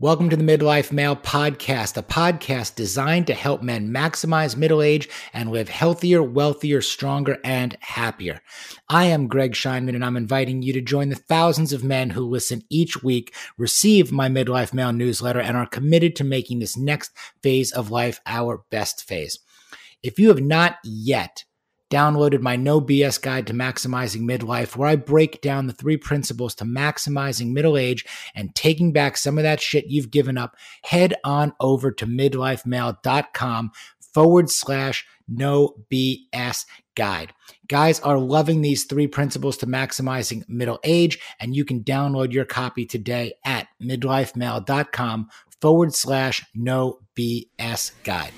Welcome to the Midlife Male Podcast, a podcast designed to help men maximize middle age and live healthier, wealthier, stronger, and happier. I am Greg Scheinman, and I'm inviting you to join the thousands of men who listen each week, receive my Midlife Male newsletter, and are committed to making this next phase of life our best phase. If you have not yet downloaded my No BS Guide to Maximizing Midlife, where I break down the three principles to maximizing middle age and taking back some of that shit you've given up. Head on over to midlifemale.com forward slash no BS guide. Guys are loving these three principles to maximizing middle age, and you can download your copy today at midlifemale.com forward slash no BS guide.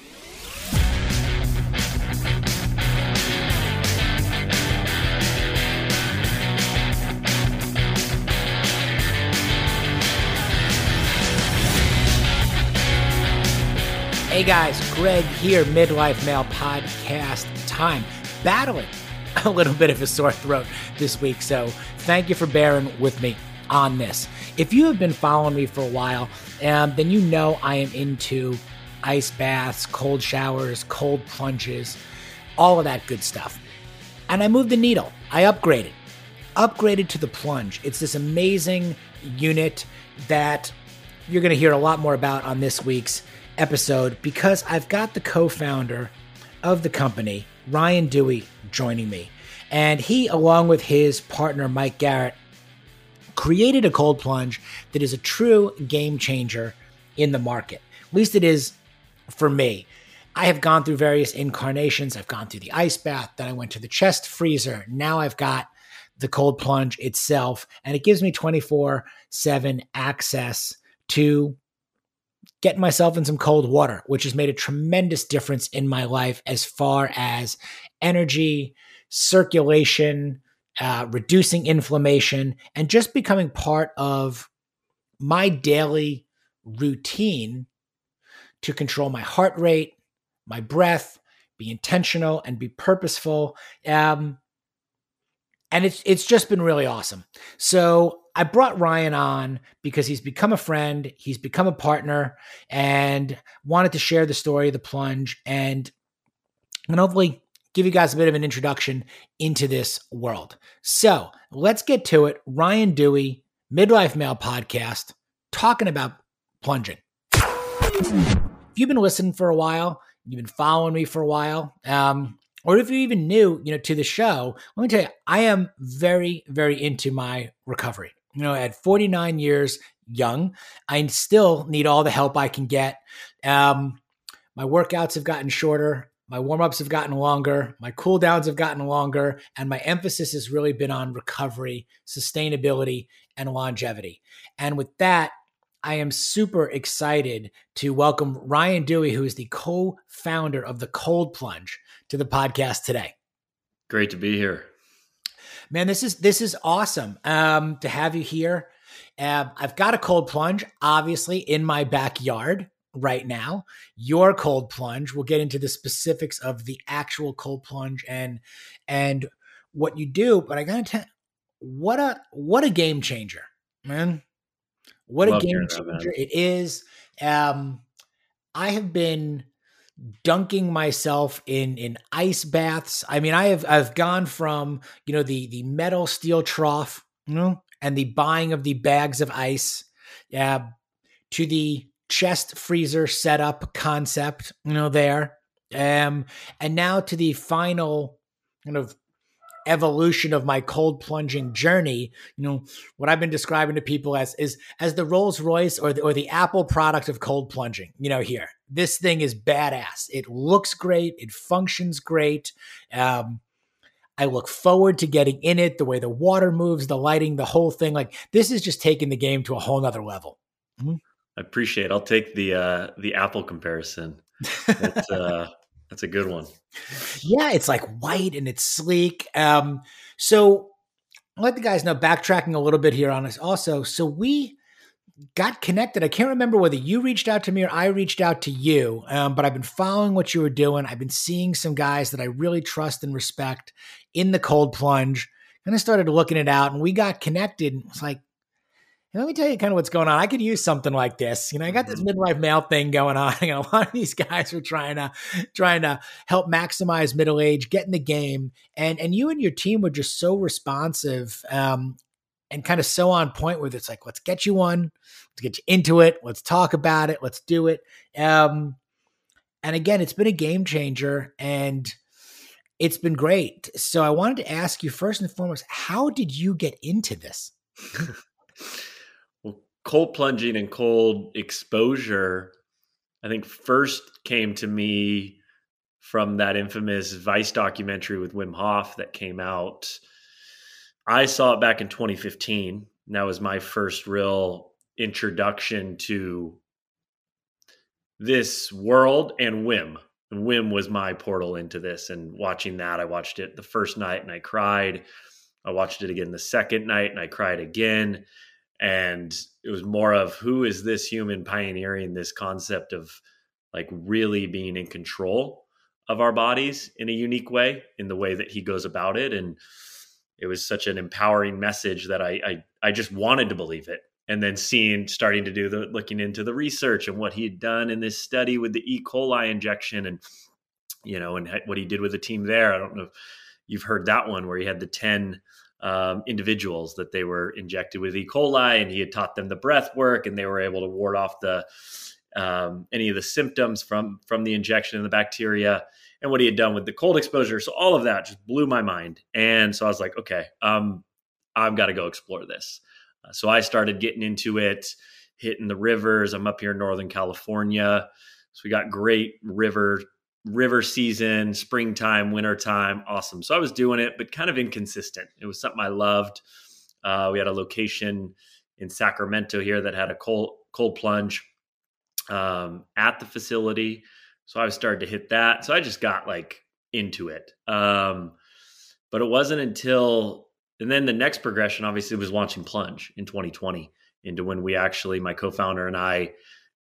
Hey guys, Greg here, Midlife Male Podcast time. Battling a little bit of a sore throat this week, so thank you for bearing with me on this. If you have been following me for a while, um, then you know I am into ice baths, cold showers, cold plunges, all of that good stuff. And I moved the needle. I upgraded. Upgraded to the plunge. It's this amazing unit that you're going to hear a lot more about on this week's episode because I've got the co founder of the company, Ryan Dewey, joining me. And he, along with his partner, Mike Garrett, created a cold plunge that is a true game changer in the market. At least it is for me. I have gone through various incarnations. I've gone through the ice bath, then I went to the chest freezer. Now I've got the cold plunge itself, and it gives me 24 7 access to getting myself in some cold water, which has made a tremendous difference in my life as far as energy, circulation, uh, reducing inflammation, and just becoming part of my daily routine to control my heart rate, my breath, be intentional, and be purposeful. Um, and it's it's just been really awesome. So I brought Ryan on because he's become a friend, he's become a partner, and wanted to share the story of the plunge and, and hopefully give you guys a bit of an introduction into this world. So let's get to it. Ryan Dewey, Midlife Male Podcast, talking about plunging. If you've been listening for a while, you've been following me for a while, um, or if you're even new, you know, to the show, let me tell you, I am very, very into my recovery you know, at 49 years young, I still need all the help I can get. Um, my workouts have gotten shorter. My warm ups have gotten longer. My cool downs have gotten longer. And my emphasis has really been on recovery, sustainability, and longevity. And with that, I am super excited to welcome Ryan Dewey, who is the co founder of the Cold Plunge, to the podcast today. Great to be here man, this is this is awesome um, to have you here. Uh, I've got a cold plunge, obviously, in my backyard right now. Your cold plunge. We'll get into the specifics of the actual cold plunge and and what you do. But I gotta tell, what a what a game changer, man! What Love a game changer that, it is. Um, I have been dunking myself in in ice baths. I mean, I have I've gone from you know the the metal steel trough, you know, and the buying of the bags of ice, yeah, to the chest freezer setup concept, you know, there, um, and now to the final kind of evolution of my cold plunging journey you know what i've been describing to people as is as the rolls royce or the, or the apple product of cold plunging you know here this thing is badass. It looks great. It functions great. Um, I look forward to getting in it. The way the water moves, the lighting, the whole thing. Like this is just taking the game to a whole nother level. Mm-hmm. I appreciate. It. I'll take the uh, the Apple comparison. That's, uh, that's a good one. Yeah, it's like white and it's sleek. Um, so let the guys know. Backtracking a little bit here on us, also. So we got connected. I can't remember whether you reached out to me or I reached out to you, um, but I've been following what you were doing. I've been seeing some guys that I really trust and respect in the cold plunge. And I started looking it out, and we got connected. It's like, let me tell you kind of what's going on. I could use something like this. You know, I got this mm-hmm. midlife male thing going on. You know, a lot of these guys are trying to trying to help maximize middle age, get in the game, and and you and your team were just so responsive um, and kind of so on point with it's like, let's get you one, let's get you into it, let's talk about it, let's do it. Um, and again, it's been a game changer, and it's been great. So I wanted to ask you first and foremost, how did you get into this? cold plunging and cold exposure, I think first came to me from that infamous Vice documentary with Wim Hof that came out. I saw it back in 2015. And That was my first real introduction to this world and Wim. And Wim was my portal into this. And watching that, I watched it the first night and I cried. I watched it again the second night and I cried again and it was more of who is this human pioneering this concept of like really being in control of our bodies in a unique way in the way that he goes about it? And it was such an empowering message that I, I I, just wanted to believe it. And then seeing starting to do the looking into the research and what he had done in this study with the E. coli injection and you know and what he did with the team there. I don't know if you've heard that one where he had the 10 um, individuals that they were injected with E. coli, and he had taught them the breath work, and they were able to ward off the um, any of the symptoms from from the injection and the bacteria, and what he had done with the cold exposure. So all of that just blew my mind, and so I was like, okay, um, I've got to go explore this. Uh, so I started getting into it, hitting the rivers. I'm up here in Northern California, so we got great river river season, springtime, wintertime, awesome. So I was doing it, but kind of inconsistent. It was something I loved. Uh, we had a location in Sacramento here that had a cold cold plunge um, at the facility. So I started to hit that. So I just got like into it. Um, but it wasn't until and then the next progression obviously was launching plunge in 2020 into when we actually my co-founder and I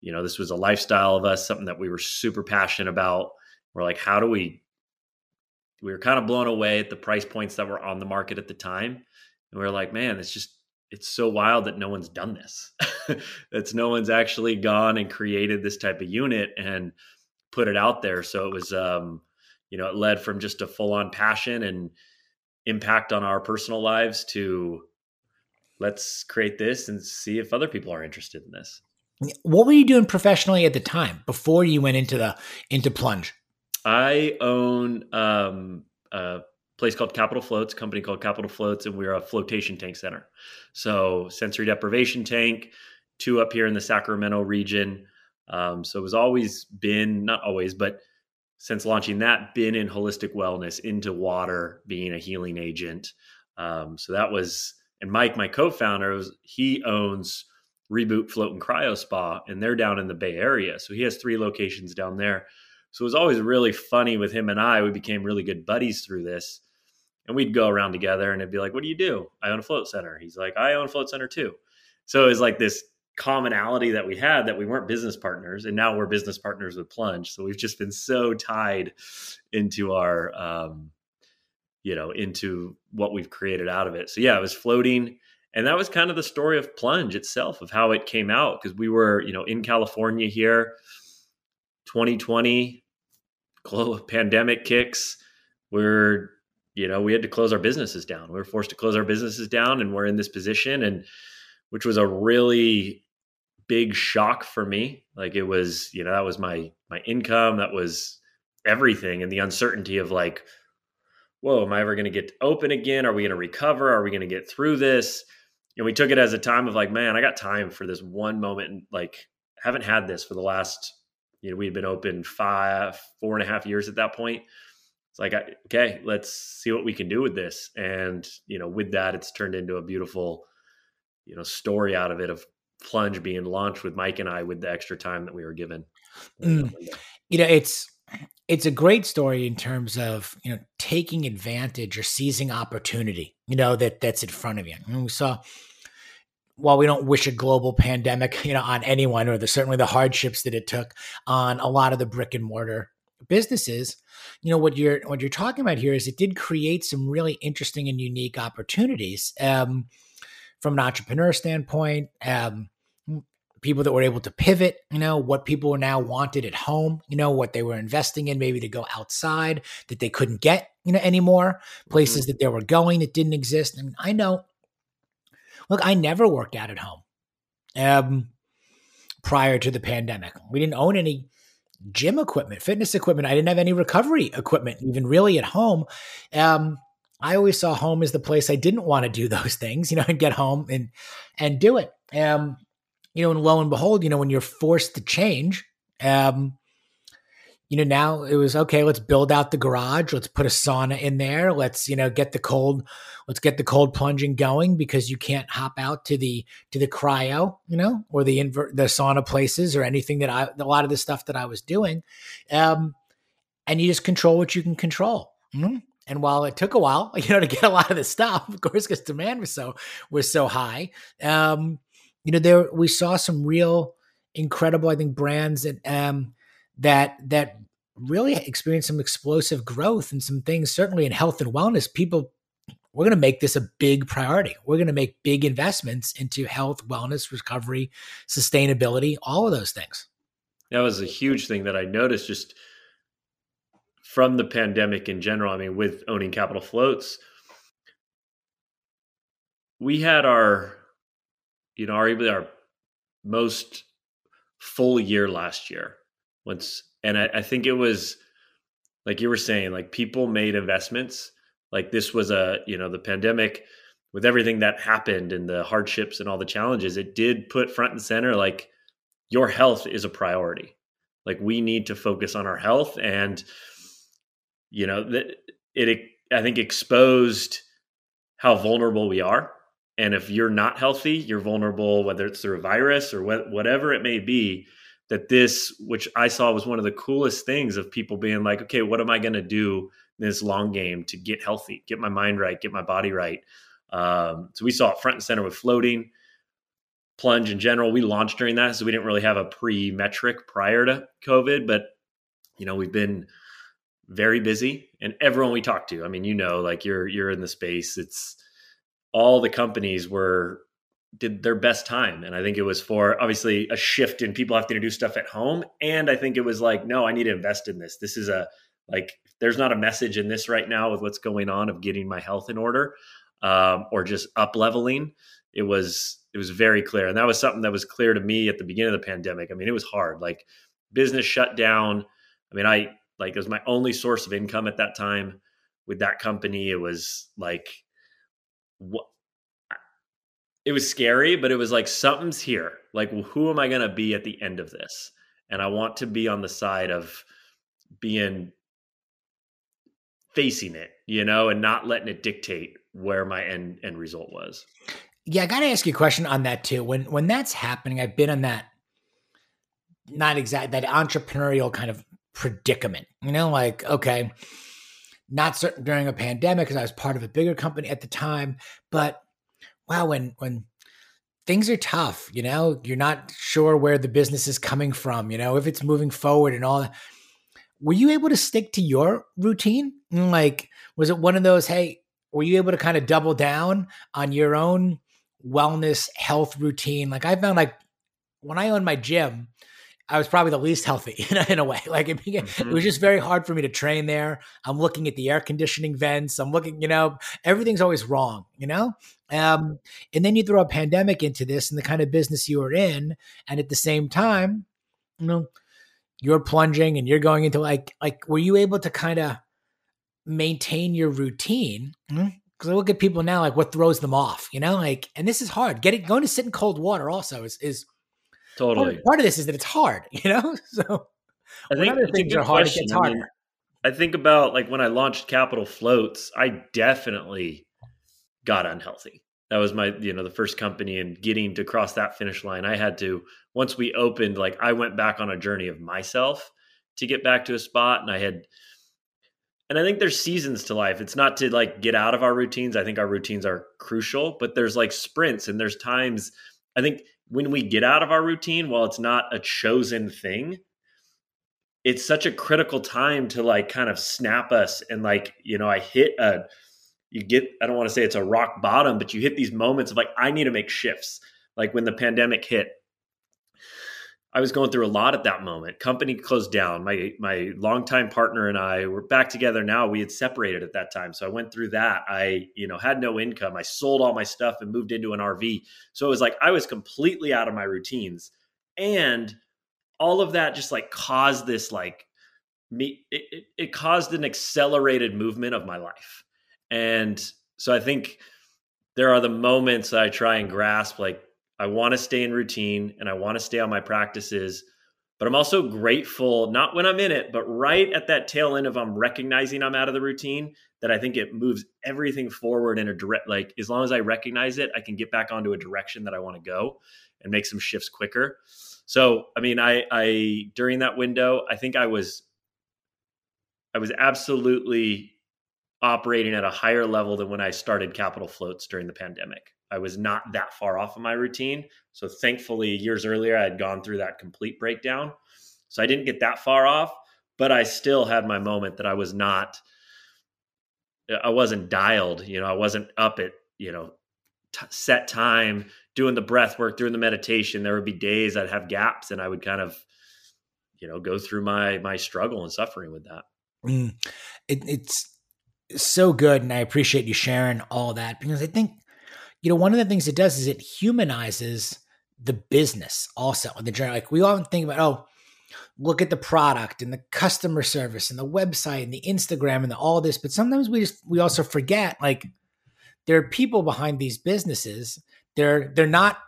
you know this was a lifestyle of us something that we were super passionate about we're like, how do we? We were kind of blown away at the price points that were on the market at the time, and we are like, man, it's just it's so wild that no one's done this. That's no one's actually gone and created this type of unit and put it out there. So it was, um, you know, it led from just a full on passion and impact on our personal lives to let's create this and see if other people are interested in this. What were you doing professionally at the time before you went into the into plunge? I own um, a place called Capital Floats, company called Capital Floats, and we're a flotation tank center. So sensory deprivation tank, two up here in the Sacramento region. Um, so it was always been not always, but since launching that, been in holistic wellness into water being a healing agent. Um, so that was and Mike, my co-founder, he owns Reboot Float and Cryo Spa, and they're down in the Bay Area. So he has three locations down there. So it was always really funny with him and I. We became really good buddies through this. And we'd go around together and it'd be like, What do you do? I own a float center. He's like, I own a float center too. So it was like this commonality that we had that we weren't business partners. And now we're business partners with Plunge. So we've just been so tied into our, um, you know, into what we've created out of it. So yeah, it was floating. And that was kind of the story of Plunge itself, of how it came out. Because we were, you know, in California here, 2020, pandemic kicks, we're you know we had to close our businesses down. We were forced to close our businesses down, and we're in this position, and which was a really big shock for me. Like it was, you know, that was my my income, that was everything, and the uncertainty of like, whoa, am I ever going to get open again? Are we going to recover? Are we going to get through this? And we took it as a time of like, man, I got time for this one moment, and like haven't had this for the last you know, we had been open five, four and a half years at that point. It's like, okay, let's see what we can do with this. And, you know, with that, it's turned into a beautiful, you know, story out of it of plunge being launched with Mike and I with the extra time that we were given. Mm. You know, it's, it's a great story in terms of you know taking advantage or seizing opportunity you know that that's in front of you and we saw while we don't wish a global pandemic, you know, on anyone or the certainly the hardships that it took on a lot of the brick and mortar businesses, you know, what you're what you're talking about here is it did create some really interesting and unique opportunities. Um, from an entrepreneur standpoint. Um, people that were able to pivot, you know, what people were now wanted at home, you know, what they were investing in, maybe to go outside that they couldn't get, you know, anymore, places mm-hmm. that they were going that didn't exist. And I know, look, I never worked out at home um, prior to the pandemic. We didn't own any gym equipment, fitness equipment. I didn't have any recovery equipment, even really at home. Um, I always saw home as the place I didn't want to do those things, you know, and get home and and do it. Um, you know, and lo and behold, you know, when you're forced to change, um, you know, now it was okay, let's build out the garage, let's put a sauna in there, let's, you know, get the cold, let's get the cold plunging going because you can't hop out to the to the cryo, you know, or the invert the sauna places or anything that I a lot of the stuff that I was doing. Um, and you just control what you can control. Mm-hmm. And while it took a while, you know, to get a lot of this stuff, of course, because demand was so was so high. Um, you know, there we saw some real incredible, I think, brands that um, that that really experienced some explosive growth and some things. Certainly in health and wellness, people we're going to make this a big priority. We're going to make big investments into health, wellness, recovery, sustainability, all of those things. That was a huge thing that I noticed just from the pandemic in general. I mean, with owning capital floats, we had our you know, arguably our most full year last year. Once, and I, I think it was like you were saying, like people made investments. Like this was a, you know, the pandemic with everything that happened and the hardships and all the challenges, it did put front and center like your health is a priority. Like we need to focus on our health and you know that it I think exposed how vulnerable we are and if you're not healthy, you're vulnerable, whether it's through a virus or wh- whatever it may be. That this, which I saw was one of the coolest things of people being like, okay, what am I going to do in this long game to get healthy, get my mind right, get my body right? Um, so we saw it front and center with floating, plunge in general. We launched during that, so we didn't really have a pre metric prior to COVID, but you know, we've been very busy and everyone we talk to, I mean, you know, like you're you're in the space, it's all the companies were did their best time. And i think it was for obviously a shift in people having to do stuff at home. And i think it was like no i need to invest in this. This is a like there's not a message in this right now with what's going on of getting my health in order um, or just up leveling it was it was very clear. And that was something that was clear to me at the beginning of the pandemic. I mean it was hard. Like business shut down. I mean i like it was my only source of income at that time. With that company it was like what it was scary, but it was like something's here. Like, who am I going to be at the end of this? And I want to be on the side of being facing it, you know, and not letting it dictate where my end end result was. Yeah, I got to ask you a question on that too. When when that's happening, I've been on that not exact that entrepreneurial kind of predicament. You know, like okay, not certain during a pandemic because I was part of a bigger company at the time. But wow, when when things are tough, you know, you're not sure where the business is coming from, you know, if it's moving forward and all that. Were you able to stick to your routine? Like, was it one of those, hey, were you able to kind of double down on your own wellness health routine? Like I found like when I owned my gym, I was probably the least healthy in a, in a way. Like it, mm-hmm. it, was just very hard for me to train there. I'm looking at the air conditioning vents. I'm looking, you know, everything's always wrong, you know? Um, and then you throw a pandemic into this and the kind of business you are in. And at the same time, you know, you're plunging and you're going into like, like, were you able to kind of maintain your routine? Because mm-hmm. I look at people now, like what throws them off, you know, like, and this is hard. Getting, going to sit in cold water also is, is, Totally. Part, part, of this is that it's hard, you know. So I think other things are hard, question. it gets harder. I, mean, I think about like when I launched Capital Floats, I definitely got unhealthy. That was my, you know, the first company and getting to cross that finish line. I had to once we opened, like I went back on a journey of myself to get back to a spot, and I had and I think there's seasons to life. It's not to like get out of our routines. I think our routines are crucial, but there's like sprints and there's times I think when we get out of our routine, while it's not a chosen thing, it's such a critical time to like kind of snap us and like, you know, I hit a you get I don't want to say it's a rock bottom, but you hit these moments of like I need to make shifts. Like when the pandemic hit, I was going through a lot at that moment. Company closed down. My my longtime partner and I were back together now. We had separated at that time. So I went through that. I, you know, had no income. I sold all my stuff and moved into an RV. So it was like I was completely out of my routines. And all of that just like caused this like me it, it, it caused an accelerated movement of my life. And so I think there are the moments that I try and grasp like I want to stay in routine and I want to stay on my practices. But I'm also grateful, not when I'm in it, but right at that tail end of I'm recognizing I'm out of the routine, that I think it moves everything forward in a direct, like as long as I recognize it, I can get back onto a direction that I want to go and make some shifts quicker. So, I mean, I, I, during that window, I think I was, I was absolutely operating at a higher level than when I started capital floats during the pandemic. I was not that far off of my routine. So thankfully, years earlier, I had gone through that complete breakdown. So I didn't get that far off, but I still had my moment that I was not, I wasn't dialed. You know, I wasn't up at, you know, t- set time doing the breath work, doing the meditation. There would be days I'd have gaps and I would kind of, you know, go through my, my struggle and suffering with that. Mm. It, it's so good. And I appreciate you sharing all that because I think you know, one of the things it does is it humanizes the business also. The journey, like we often think about, oh, look at the product and the customer service and the website and the Instagram and the, all this, but sometimes we just we also forget like there are people behind these businesses. They're they're not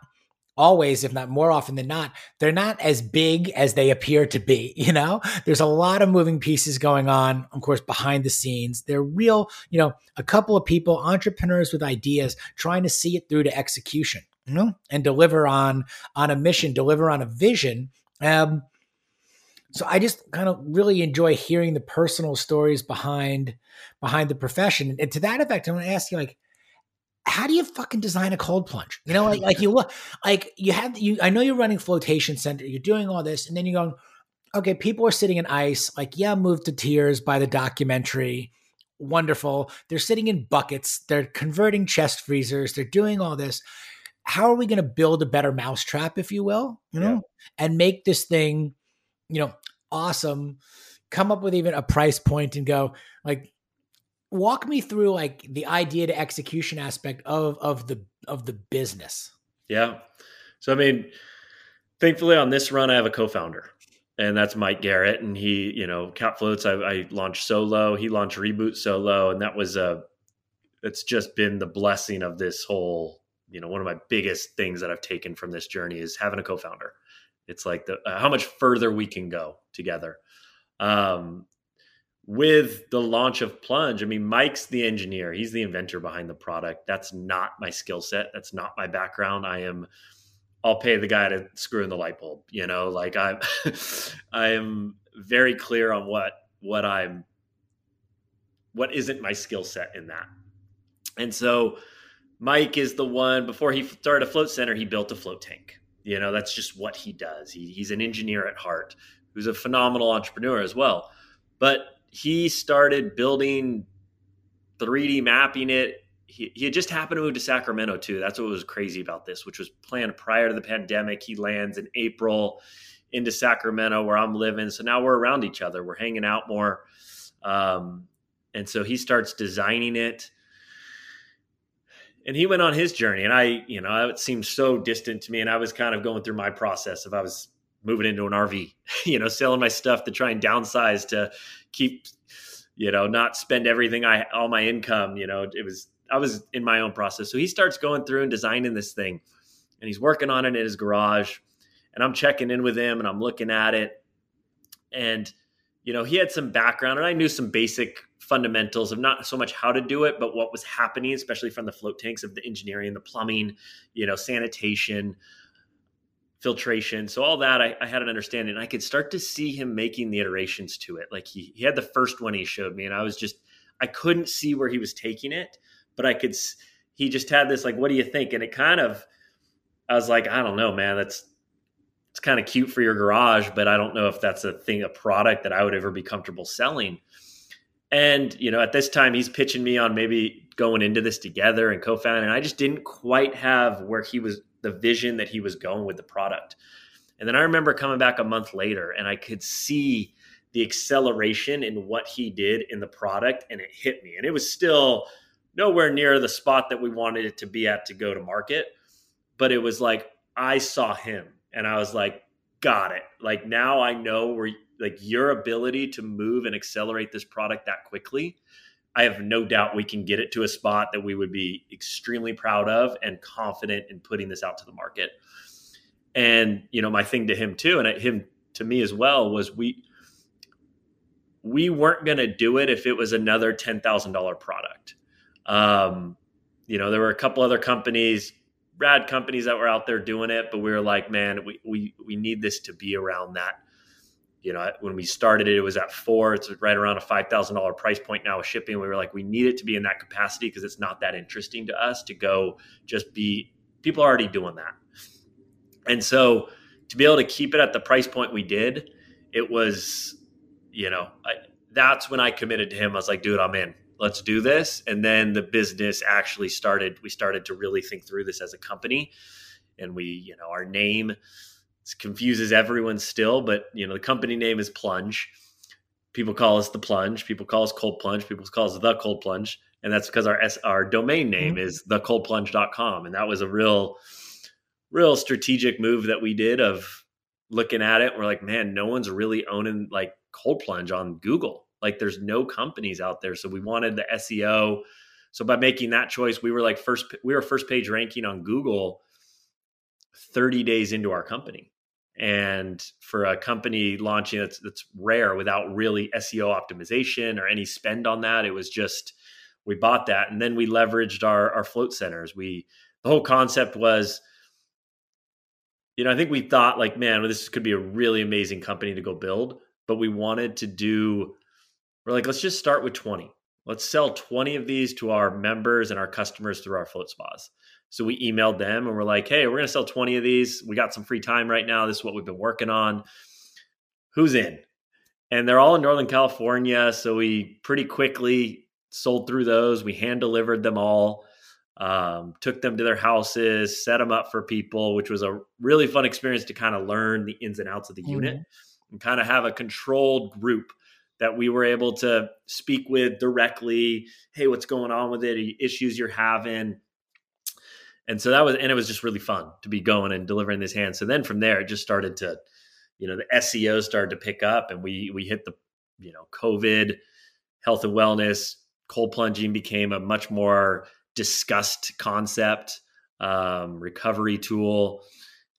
always, if not more often than not, they're not as big as they appear to be. You know, there's a lot of moving pieces going on, of course, behind the scenes. They're real, you know, a couple of people, entrepreneurs with ideas, trying to see it through to execution, you know, and deliver on on a mission, deliver on a vision. Um, so I just kind of really enjoy hearing the personal stories behind behind the profession. And to that effect, I want to ask you, like, how do you fucking design a cold plunge? You know, like like you look like you have you. I know you're running flotation center. You're doing all this, and then you're going, okay. People are sitting in ice. Like, yeah, moved to tears by the documentary. Wonderful. They're sitting in buckets. They're converting chest freezers. They're doing all this. How are we going to build a better mousetrap, if you will, you know, yeah. and make this thing, you know, awesome? Come up with even a price point and go like walk me through like the idea to execution aspect of of the of the business. Yeah. So I mean, thankfully on this run I have a co-founder and that's Mike Garrett. And he, you know, Cap Floats, I, I, launched solo. He launched Reboot solo, and that was a. It's just been the blessing of this whole. You know, one of my biggest things that I've taken from this journey is having a co-founder. It's like the uh, how much further we can go together. Um, with the launch of Plunge, I mean, Mike's the engineer, he's the inventor behind the product. That's not my skill set. That's not my background. I am, I'll pay the guy to screw in the light bulb. You know, like I'm, I am very clear on what what I'm, what isn't my skill set in that. And so, Mike is the one. Before he started a float center, he built a float tank. You know, that's just what he does. He, he's an engineer at heart, who's a phenomenal entrepreneur as well. But he started building 3D mapping it. He, he had just happened to move to Sacramento too. That's what was crazy about this, which was planned prior to the pandemic. He lands in April into Sacramento where I'm living. So now we're around each other. We're hanging out more. Um, and so he starts designing it. And he went on his journey. And I, you know, it seemed so distant to me. And I was kind of going through my process of I was moving into an RV, you know, selling my stuff to try and downsize to keep, you know, not spend everything I all my income. You know, it was I was in my own process. So he starts going through and designing this thing, and he's working on it in his garage, and I'm checking in with him and I'm looking at it, and you know, he had some background and I knew some basic fundamentals of not so much how to do it, but what was happening, especially from the float tanks of the engineering, the plumbing, you know, sanitation, filtration. So all that I, I, had an understanding. I could start to see him making the iterations to it. Like he, he had the first one he showed me and I was just, I couldn't see where he was taking it, but I could, he just had this like, what do you think? And it kind of, I was like, I don't know, man, that's, it's kind of cute for your garage, but I don't know if that's a thing, a product that I would ever be comfortable selling. And, you know, at this time, he's pitching me on maybe going into this together and co founding. And I just didn't quite have where he was, the vision that he was going with the product. And then I remember coming back a month later and I could see the acceleration in what he did in the product and it hit me. And it was still nowhere near the spot that we wanted it to be at to go to market. But it was like, I saw him and I was like, got it. Like now I know where like your ability to move and accelerate this product that quickly. I have no doubt we can get it to a spot that we would be extremely proud of and confident in putting this out to the market. And you know, my thing to him too, and him to me as well, was we we weren't going to do it if it was another ten thousand dollar product. Um, you know, there were a couple other companies rad companies that were out there doing it, but we were like, man, we we we need this to be around that. You know, when we started it, it was at four. It's right around a five thousand dollar price point now with shipping. We were like, we need it to be in that capacity because it's not that interesting to us to go just be. People are already doing that, and so to be able to keep it at the price point we did, it was, you know, I, that's when I committed to him. I was like, dude, I'm in let's do this and then the business actually started we started to really think through this as a company and we you know our name confuses everyone still but you know the company name is plunge people call us the plunge people call us cold plunge people call us the cold plunge and that's because our our domain name mm-hmm. is thecoldplunge.com and that was a real real strategic move that we did of looking at it we're like man no one's really owning like cold plunge on google like there's no companies out there. So we wanted the SEO. So by making that choice, we were like first we were first page ranking on Google 30 days into our company. And for a company launching that's that's rare without really SEO optimization or any spend on that, it was just we bought that and then we leveraged our our float centers. We the whole concept was you know, I think we thought like, man, well, this could be a really amazing company to go build, but we wanted to do we're like, let's just start with 20. Let's sell 20 of these to our members and our customers through our float spas. So we emailed them and we're like, hey, we're going to sell 20 of these. We got some free time right now. This is what we've been working on. Who's in? And they're all in Northern California. So we pretty quickly sold through those. We hand delivered them all, um, took them to their houses, set them up for people, which was a really fun experience to kind of learn the ins and outs of the mm-hmm. unit and kind of have a controlled group that we were able to speak with directly. Hey, what's going on with it? Issues you're having. And so that was, and it was just really fun to be going and delivering this hand. So then from there, it just started to, you know, the SEO started to pick up and we, we hit the, you know, COVID, health and wellness, cold plunging became a much more discussed concept, um, recovery tool,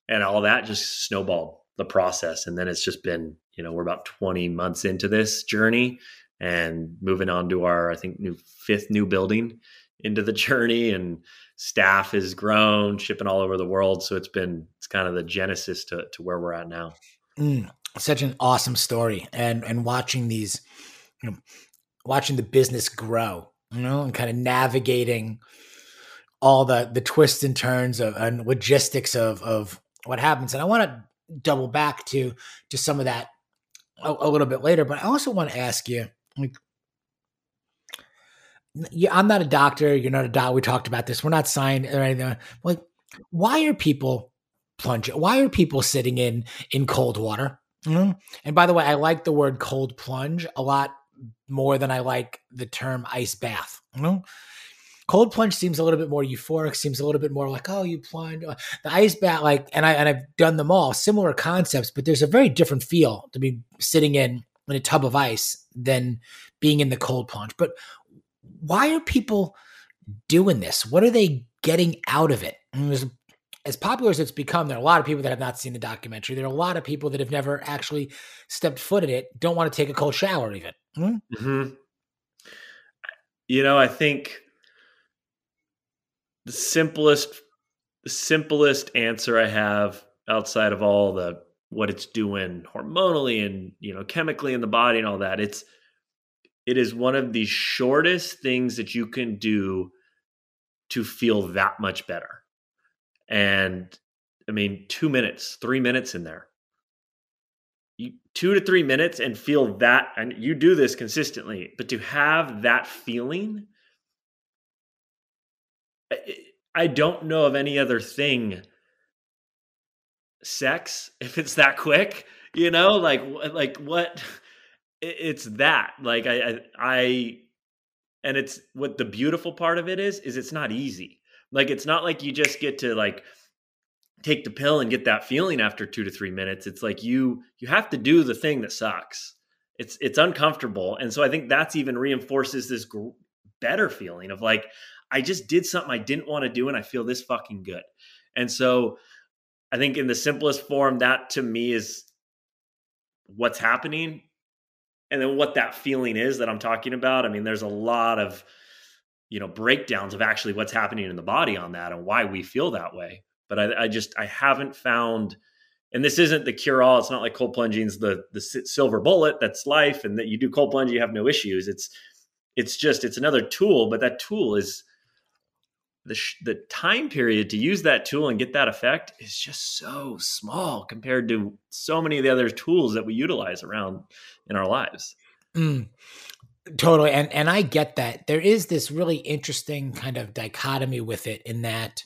and all that just snowballed the process. And then it's just been you know we're about 20 months into this journey and moving on to our i think new fifth new building into the journey and staff has grown shipping all over the world. So it's been it's kind of the genesis to, to where we're at now. Mm, such an awesome story. And and watching these you know watching the business grow you know and kind of navigating all the the twists and turns of and logistics of of what happens. And i want to double back to to some of that a, a little bit later. But I also want to ask you, like, I'm not a doctor. You're not a doctor. We talked about this. We're not signed or anything. Like, why are people plunging? Why are people sitting in in cold water? Mm-hmm. And by the way, I like the word cold plunge a lot more than I like the term ice bath. Mm-hmm. Cold plunge seems a little bit more euphoric, seems a little bit more like, oh, you plunge. Uh, the ice bath, like, and I and I've done them all, similar concepts, but there's a very different feel to be sitting in in a tub of ice than being in the cold plunge. But why are people doing this? What are they getting out of it? as popular as it's become, there are a lot of people that have not seen the documentary. There are a lot of people that have never actually stepped foot in it, don't want to take a cold shower even. Mm-hmm. Mm-hmm. You know, I think the simplest the simplest answer I have outside of all the what it's doing hormonally and you know chemically in the body and all that it's it is one of the shortest things that you can do to feel that much better. And i mean 2 minutes 3 minutes in there. You, two to three minutes and feel that, and you do this consistently, but to have that feeling, I don't know of any other thing sex if it's that quick you know like like what it's that like I, I i and it's what the beautiful part of it is is it's not easy. Like it's not like you just get to like take the pill and get that feeling after 2 to 3 minutes. It's like you you have to do the thing that sucks. It's it's uncomfortable and so i think that's even reinforces this gr- better feeling of like i just did something i didn't want to do and i feel this fucking good. And so i think in the simplest form that to me is what's happening and then what that feeling is that i'm talking about i mean there's a lot of you know breakdowns of actually what's happening in the body on that and why we feel that way. But i, I just i haven't found and this isn't the cure all it's not like cold plunging's the the silver bullet that's life and that you do cold plunge you have no issues. It's it's just it's another tool but that tool is the sh- the time period to use that tool and get that effect is just so small compared to so many of the other tools that we utilize around in our lives. Mm, totally, and and I get that. There is this really interesting kind of dichotomy with it in that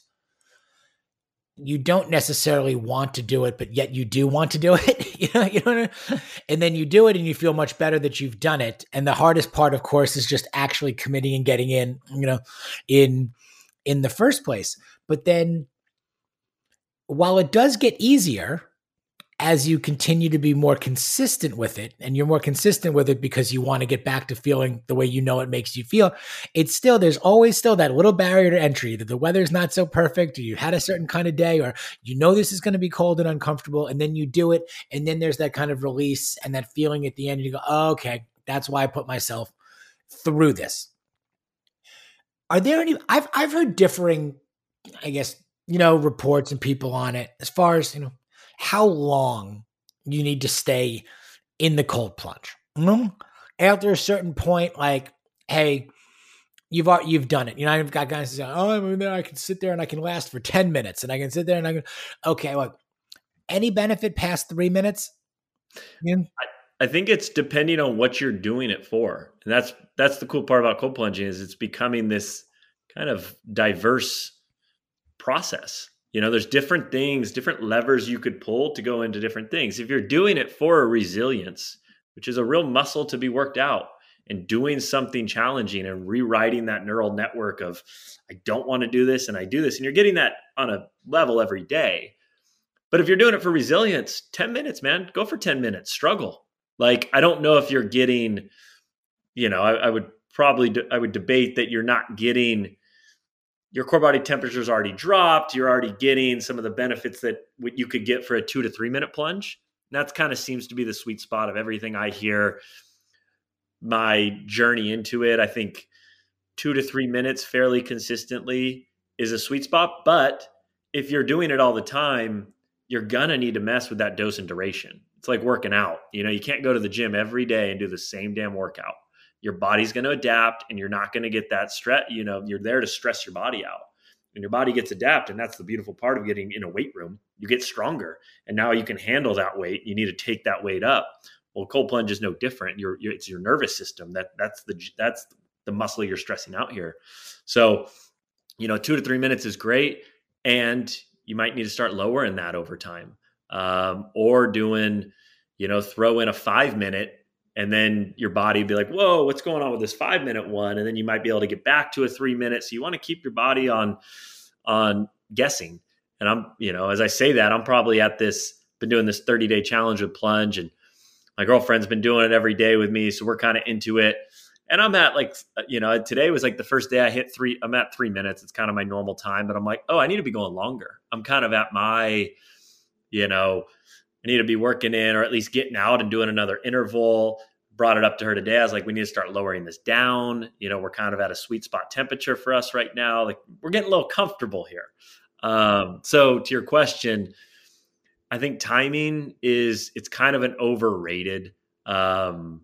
you don't necessarily want to do it, but yet you do want to do it. you know, you know, and then you do it, and you feel much better that you've done it. And the hardest part, of course, is just actually committing and getting in. You know, in in the first place. But then, while it does get easier as you continue to be more consistent with it, and you're more consistent with it because you want to get back to feeling the way you know it makes you feel, it's still, there's always still that little barrier to entry that the weather's not so perfect, or you had a certain kind of day, or you know this is going to be cold and uncomfortable, and then you do it, and then there's that kind of release and that feeling at the end, you go, oh, okay, that's why I put myself through this. Are there any? I've I've heard differing, I guess you know, reports and people on it as far as you know how long you need to stay in the cold plunge. Mm-hmm. After a certain point, like, hey, you've you've done it. You know, I've got guys saying, "Oh, I'm in there. I can sit there and I can last for ten minutes, and I can sit there and I can." Okay, look, any benefit past three minutes? Yeah. I, I think it's depending on what you're doing it for, and that's that's the cool part about cold plunging is it's becoming this kind of diverse process. You know, there's different things, different levers you could pull to go into different things. If you're doing it for a resilience, which is a real muscle to be worked out, and doing something challenging and rewriting that neural network of, I don't want to do this and I do this, and you're getting that on a level every day. But if you're doing it for resilience, 10 minutes, man, go for 10 minutes, struggle. Like, I don't know if you're getting, you know, I, I would probably, de- I would debate that you're not getting your core body temperature is already dropped. You're already getting some of the benefits that you could get for a two to three minute plunge. And that kind of seems to be the sweet spot of everything I hear. My journey into it, I think two to three minutes fairly consistently is a sweet spot. But if you're doing it all the time, you're gonna need to mess with that dose and duration. It's like working out. You know, you can't go to the gym every day and do the same damn workout your body's going to adapt and you're not going to get that stress you know you're there to stress your body out. And your body gets adapted and that's the beautiful part of getting in a weight room. You get stronger and now you can handle that weight. You need to take that weight up. Well cold plunge is no different. Your it's your nervous system that that's the that's the muscle you're stressing out here. So you know two to three minutes is great and you might need to start lowering that over time. Um, or doing you know throw in a five minute and then your body be like whoa what's going on with this five minute one? And then you might be able to get back to a three minute so you want to keep your body on on guessing. And i'm you know as i say that i'm probably at this been doing this 30 day challenge with plunge and my girlfriend's been doing it every day with me so we're kind of into it. And i'm at like uh, you know today was like the first day i hit three i'm at three minutes. It's kind of my normal time but i'm like oh i need to be going longer. I'm kind of at my you know I need to be working in or at least getting out and doing another interval. Brought it up to her today. I was like, we need to start lowering this down. You know, we're kind of at a sweet spot temperature for us right now. Like we're getting a little comfortable here. Um, so to your question, I think timing is it's kind of an overrated um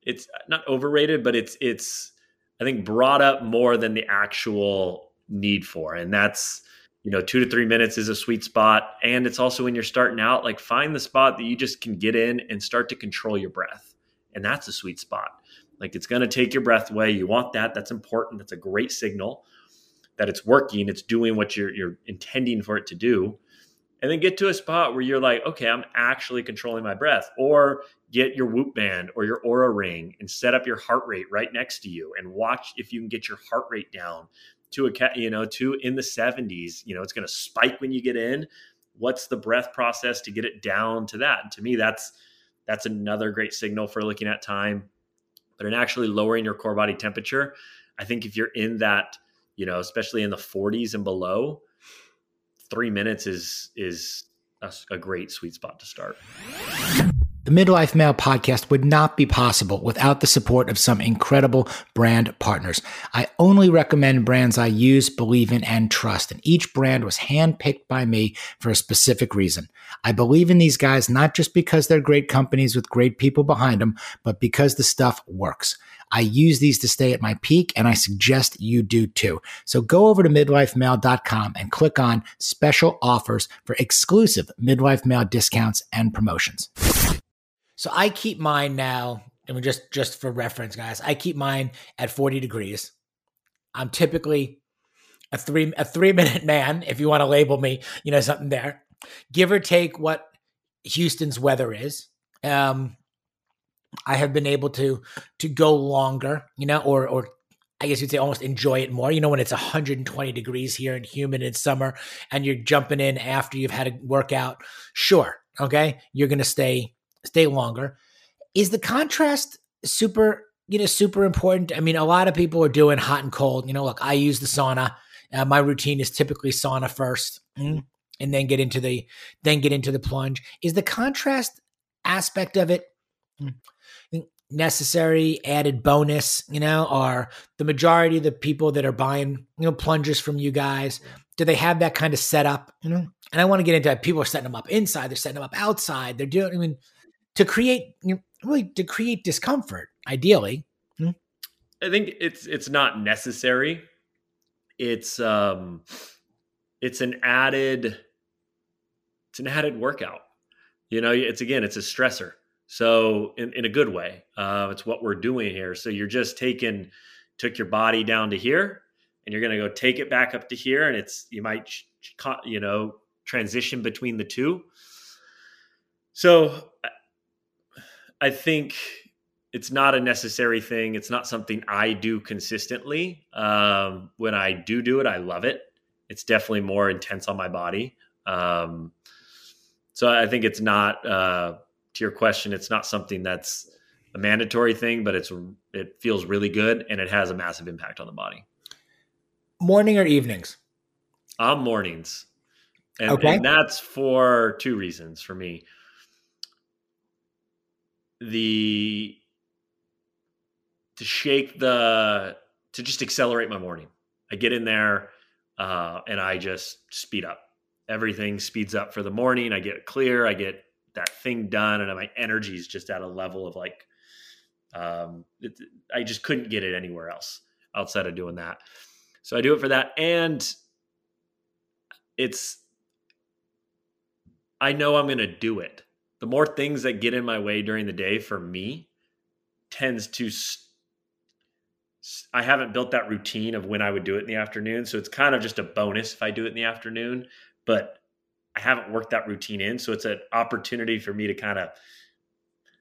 it's not overrated, but it's it's I think brought up more than the actual need for. And that's you know, two to three minutes is a sweet spot. And it's also when you're starting out, like find the spot that you just can get in and start to control your breath. And that's a sweet spot. Like it's going to take your breath away. You want that. That's important. That's a great signal that it's working. It's doing what you're, you're intending for it to do. And then get to a spot where you're like, okay, I'm actually controlling my breath. Or get your Whoop band or your Oura ring and set up your heart rate right next to you and watch if you can get your heart rate down to a you know to in the 70s you know it's going to spike when you get in. What's the breath process to get it down to that? And to me that's that's another great signal for looking at time but in actually lowering your core body temperature i think if you're in that you know especially in the 40s and below 3 minutes is is a, a great sweet spot to start the Midlife Male podcast would not be possible without the support of some incredible brand partners. I only recommend brands I use, believe in, and trust, and each brand was handpicked by me for a specific reason. I believe in these guys not just because they're great companies with great people behind them, but because the stuff works. I use these to stay at my peak, and I suggest you do too. So go over to midlifemale.com and click on special offers for exclusive midlife male discounts and promotions. So I keep mine now, mean, just just for reference, guys. I keep mine at 40 degrees. I'm typically a three a three minute man, if you want to label me, you know, something there. Give or take what Houston's weather is. Um, I have been able to to go longer, you know, or or I guess you'd say almost enjoy it more. You know, when it's 120 degrees here and humid in summer and you're jumping in after you've had a workout, sure, okay, you're going to stay stay longer. Is the contrast super, you know, super important? I mean, a lot of people are doing hot and cold. You know, look, I use the sauna. Uh, my routine is typically sauna first, mm, and then get into the then get into the plunge. Is the contrast aspect of it mm, necessary added bonus? You know, are the majority of the people that are buying you know plungers from you guys? Do they have that kind of setup? You know, and I want to get into it. people are setting them up inside, they're setting them up outside. They're doing. I mean, to create you know, really to create discomfort ideally. Hmm? i think it's it's not necessary. It's um it's an added it's an added workout. You know it's again it's a stressor. So in, in a good way uh, it's what we're doing here. So you're just taking took your body down to here and you're going to go take it back up to here and it's you might you know transition between the two. So I think it's not a necessary thing. It's not something I do consistently. Um, when I do do it, I love it. It's definitely more intense on my body. Um, so I think it's not uh, to your question. It's not something that's a mandatory thing, but it's it feels really good and it has a massive impact on the body. Morning or evenings? I'm mornings, and, okay. and that's for two reasons for me the to shake the to just accelerate my morning. I get in there uh, and I just speed up. Everything speeds up for the morning. I get clear. I get that thing done, and my energy is just at a level of like um, it, I just couldn't get it anywhere else outside of doing that. So I do it for that, and it's I know I'm going to do it the more things that get in my way during the day for me tends to I haven't built that routine of when I would do it in the afternoon, so it's kind of just a bonus if I do it in the afternoon, but I haven't worked that routine in, so it's an opportunity for me to kind of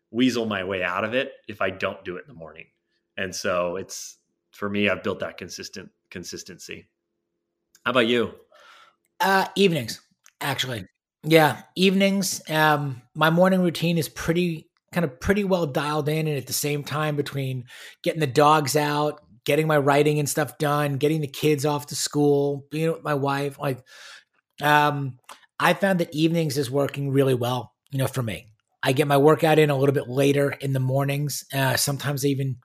weasel my way out of it if I don't do it in the morning. And so it's for me I've built that consistent consistency. How about you? Uh evenings actually. Yeah, evenings. Um, my morning routine is pretty kind of pretty well dialed in, and at the same time between getting the dogs out, getting my writing and stuff done, getting the kids off to school, being with my wife, like, um, I found that evenings is working really well. You know, for me, I get my workout in a little bit later in the mornings. Uh, sometimes even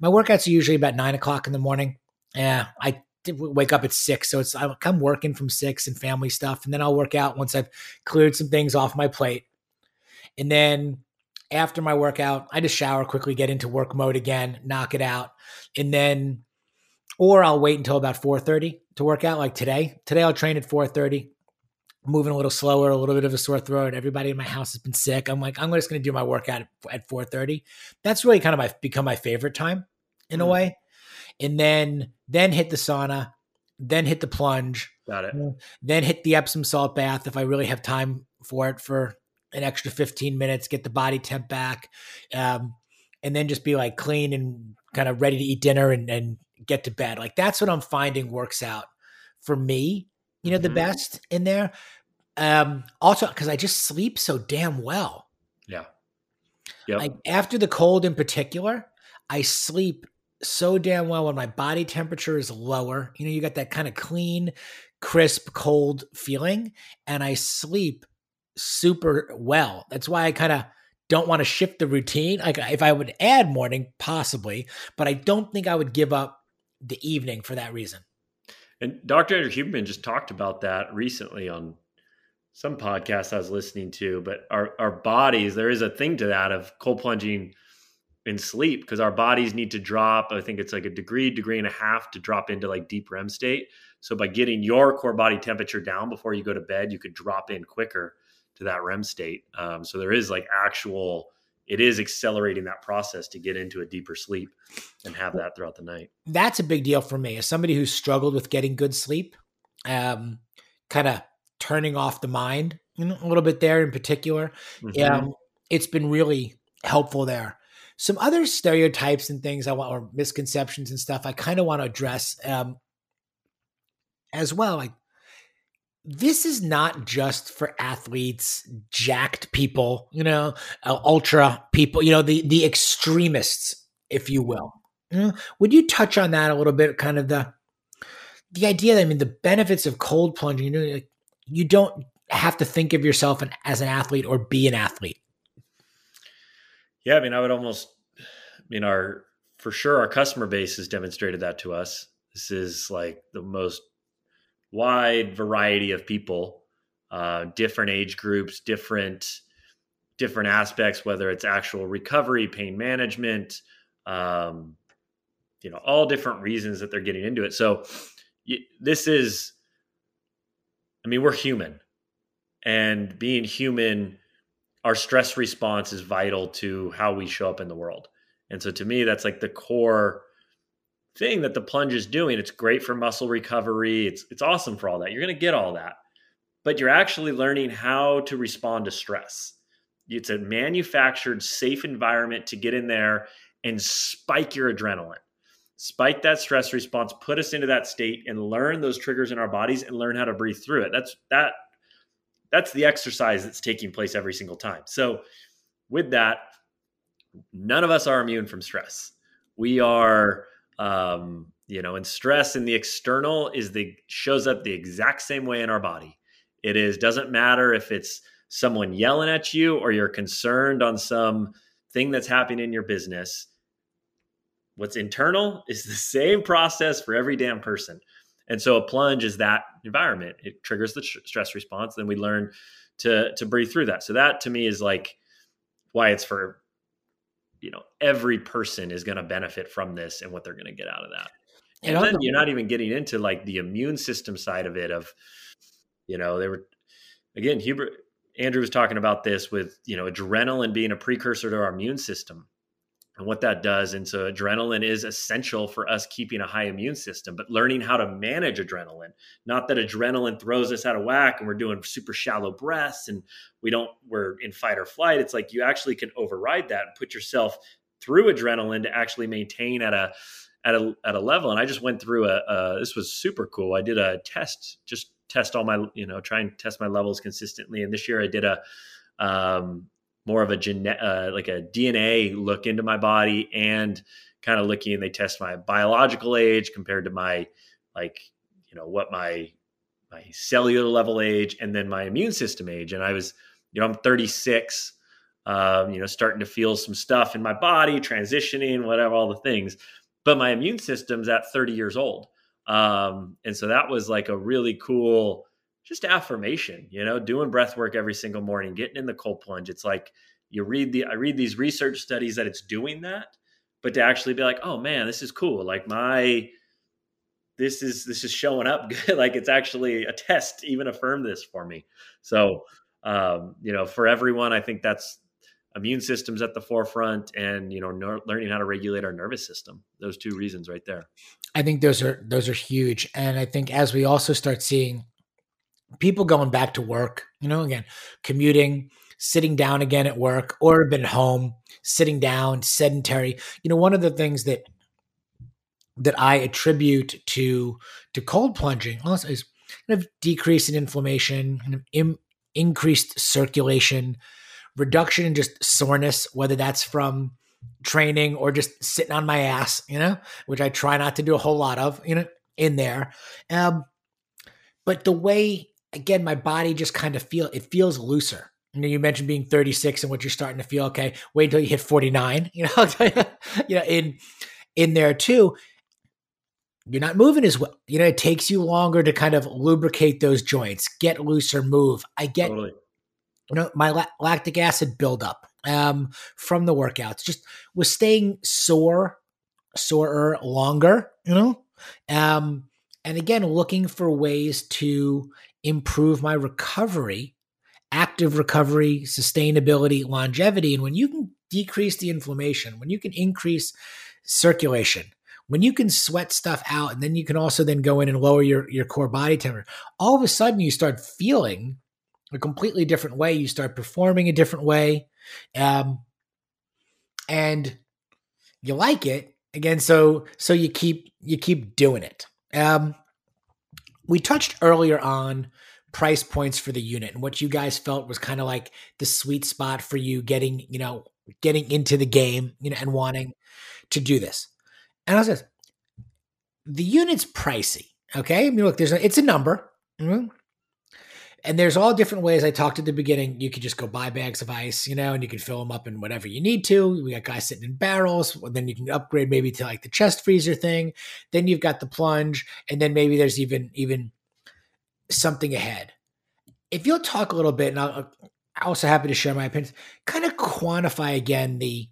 my workouts are usually about nine o'clock in the morning. Yeah, I wake up at six. So it's I'm come working from six and family stuff, and then I'll work out once I've cleared some things off my plate. And then after my workout, I just shower quickly, get into work mode again, knock it out, and then, or I'll wait until about four thirty. to work out. Like today, today I'll train at 4:30, moving a little slower, a little bit of a sore throat. Everybody in my house has been sick. I'm like, I'm just going to do my workout at, at 4:30. That's really kind of my become my favorite time in mm. a way. And then then hit the sauna, then hit the plunge. Got it. Then hit the Epsom salt bath if I really have time for it for an extra 15 minutes, get the body temp back. Um, and then just be like clean and kind of ready to eat dinner and, and get to bed. Like that's what I'm finding works out for me, you know, the mm-hmm. best in there. Um, also because I just sleep so damn well. Yeah. Yeah. Like after the cold in particular, I sleep so damn well when my body temperature is lower. You know, you got that kind of clean, crisp, cold feeling, and I sleep super well. That's why I kind of don't want to shift the routine. Like if I would add morning, possibly, but I don't think I would give up the evening for that reason. And Dr. Andrew Huberman just talked about that recently on some podcast I was listening to. But our our bodies, there is a thing to that of cold plunging in sleep because our bodies need to drop. I think it's like a degree, degree and a half to drop into like deep REM state. So by getting your core body temperature down before you go to bed, you could drop in quicker to that REM state. Um, so there is like actual, it is accelerating that process to get into a deeper sleep and have that throughout the night. That's a big deal for me as somebody who's struggled with getting good sleep, um, kind of turning off the mind you know, a little bit there in particular. Mm-hmm. Um, it's been really helpful there. Some other stereotypes and things I want, or misconceptions and stuff, I kind of want to address um, as well. Like this is not just for athletes, jacked people, you know, uh, ultra people, you know, the the extremists, if you will. Know, would you touch on that a little bit? Kind of the the idea that I mean, the benefits of cold plunging. You know, you don't have to think of yourself as an athlete or be an athlete. Yeah, I mean, I would almost, I mean, our for sure our customer base has demonstrated that to us. This is like the most wide variety of people, uh, different age groups, different different aspects, whether it's actual recovery, pain management, um, you know, all different reasons that they're getting into it. So this is, I mean, we're human, and being human, our stress response is vital to how we show up in the world. And so to me, that's like the core thing that the plunge is doing. It's great for muscle recovery. It's it's awesome for all that. You're going to get all that. But you're actually learning how to respond to stress. It's a manufactured safe environment to get in there and spike your adrenaline. Spike that stress response, put us into that state and learn those triggers in our bodies and learn how to breathe through it. That's that that's the exercise that's taking place every single time. So with that, none of us are immune from stress. We are um, you know and stress in the external is the shows up the exact same way in our body it is doesn't matter if it's someone yelling at you or you're concerned on some thing that's happening in your business what's internal is the same process for every damn person and so a plunge is that environment it triggers the stress response then we learn to to breathe through that. So that to me is like why it's for you know every person is going to benefit from this and what they're going to get out of that. And, and then you're not even getting into like the immune system side of it of you know they were again hubert andrew was talking about this with you know adrenaline being a precursor to our immune system and what that does. And so adrenaline is essential for us keeping a high immune system, but learning how to manage adrenaline, not that adrenaline throws us out of whack and we're doing super shallow breaths and we don't, we're in fight or flight. It's like you actually can override that and put yourself through adrenaline to actually maintain at a, at a, at a level. And I just went through a, a this was super cool. I did a test, just test all my, you know, try and test my levels consistently. And this year I did a, um, more of a genetic, uh, like a DNA look into my body and kind of looking and they test my biological age compared to my like you know what my my cellular level age and then my immune system age. And I was you know I'm 36 um, you know starting to feel some stuff in my body transitioning whatever all the things. But my immune system's at 30 years old. Um, and so that was like a really cool just affirmation, you know, doing breath work every single morning, getting in the cold plunge. It's like you read the I read these research studies that it's doing that, but to actually be like, oh man, this is cool. Like my this is this is showing up good. like it's actually a test even affirm this for me. So um, you know, for everyone, I think that's immune systems at the forefront and you know ner- learning how to regulate our nervous system those two reasons right there i think those are those are huge and i think as we also start seeing people going back to work you know again commuting sitting down again at work or been home sitting down sedentary you know one of the things that that i attribute to to cold plunging also is kind of decrease in inflammation kind of Im- increased circulation reduction in just soreness, whether that's from training or just sitting on my ass, you know, which I try not to do a whole lot of, you know, in there. Um, but the way, again, my body just kind of feel it feels looser. You know, you mentioned being 36 and what you're starting to feel. Okay, wait until you hit 49. You know, you know, in in there too. You're not moving as well. You know, it takes you longer to kind of lubricate those joints, get looser, move. I get totally you know, my la- lactic acid buildup um, from the workouts just was staying sore, sorer longer, you know? Um, and again, looking for ways to improve my recovery, active recovery, sustainability, longevity. And when you can decrease the inflammation, when you can increase circulation, when you can sweat stuff out, and then you can also then go in and lower your, your core body temperature, all of a sudden you start feeling a completely different way. You start performing a different way. Um, and you like it again. So, so you keep, you keep doing it. Um, we touched earlier on price points for the unit and what you guys felt was kind of like the sweet spot for you getting, you know, getting into the game, you know, and wanting to do this. And I was like, the unit's pricey. Okay. I mean, look, there's a, it's a number. Mm-hmm and there's all different ways. I talked at the beginning. You could just go buy bags of ice, you know, and you can fill them up in whatever you need to. We got guys sitting in barrels. Then you can upgrade maybe to like the chest freezer thing. Then you've got the plunge, and then maybe there's even even something ahead. If you'll talk a little bit, and I'll, I'm also happy to share my opinions. Kind of quantify again the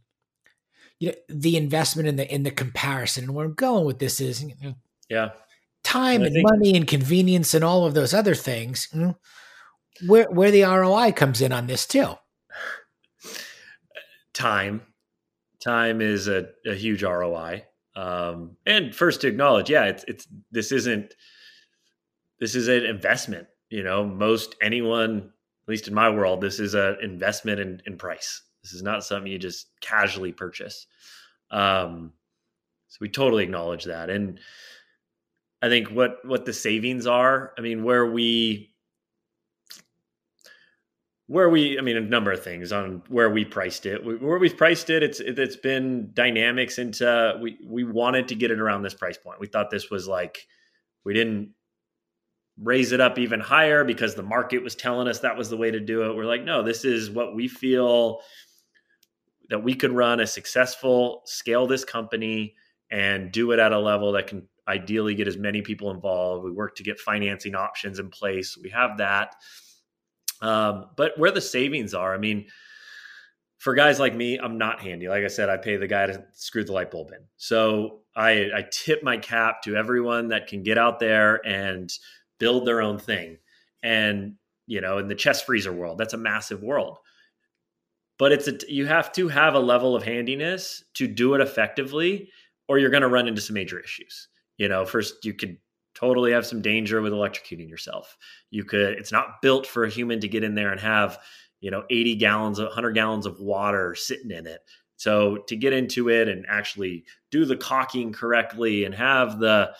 you know the investment in the in the comparison. And where I'm going with this is, you know, yeah, time and, and think- money and convenience and all of those other things. You know, where where the ROI comes in on this too. Time, time is a, a huge ROI. Um, and first to acknowledge, yeah, it's it's this isn't this is an investment. You know, most anyone, at least in my world, this is an investment in, in price. This is not something you just casually purchase. Um, so we totally acknowledge that, and I think what what the savings are. I mean, where we where we i mean a number of things on where we priced it. Where we've priced it it's it's been dynamics into we we wanted to get it around this price point. We thought this was like we didn't raise it up even higher because the market was telling us that was the way to do it. We're like no this is what we feel that we could run a successful scale this company and do it at a level that can ideally get as many people involved. We work to get financing options in place. We have that um, but where the savings are, I mean, for guys like me, I'm not handy. Like I said, I pay the guy to screw the light bulb in. So I, I tip my cap to everyone that can get out there and build their own thing. And, you know, in the chest freezer world, that's a massive world. But it's a, you have to have a level of handiness to do it effectively, or you're going to run into some major issues. You know, first you could totally have some danger with electrocuting yourself. You could, it's not built for a human to get in there and have, you know, 80 gallons, 100 gallons of water sitting in it. So to get into it and actually do the caulking correctly and have the,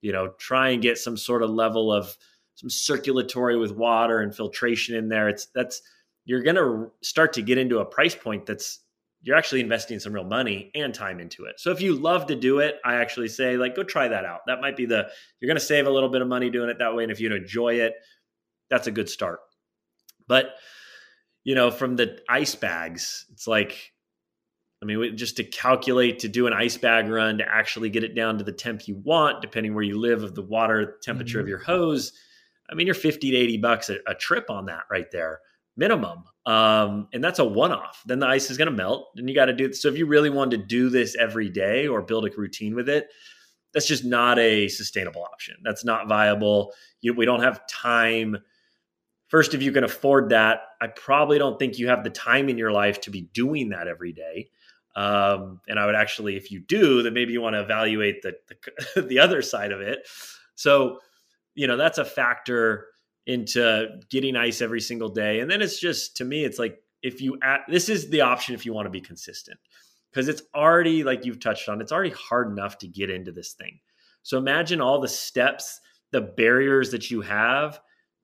you know, try and get some sort of level of some circulatory with water and filtration in there, it's that's, you're going to start to get into a price point that's you're actually investing some real money and time into it. So if you love to do it, I actually say like go try that out. That might be the you're going to save a little bit of money doing it that way and if you enjoy it, that's a good start. But you know, from the ice bags, it's like I mean, just to calculate to do an ice bag run to actually get it down to the temp you want, depending where you live, of the water temperature mm-hmm. of your hose. I mean, you're 50 to 80 bucks a, a trip on that right there minimum. Um, and that's a one off. Then the ice is going to melt and you got to do So if you really wanted to do this every day or build a routine with it, that's just not a sustainable option. That's not viable. You, we don't have time. First, if you can afford that, I probably don't think you have the time in your life to be doing that every day. Um, and I would actually, if you do, then maybe you want to evaluate the, the, the other side of it. So, you know, that's a factor into getting ice every single day. And then it's just to me, it's like if you add, this is the option if you want to be consistent because it's already like you've touched on, it's already hard enough to get into this thing. So imagine all the steps, the barriers that you have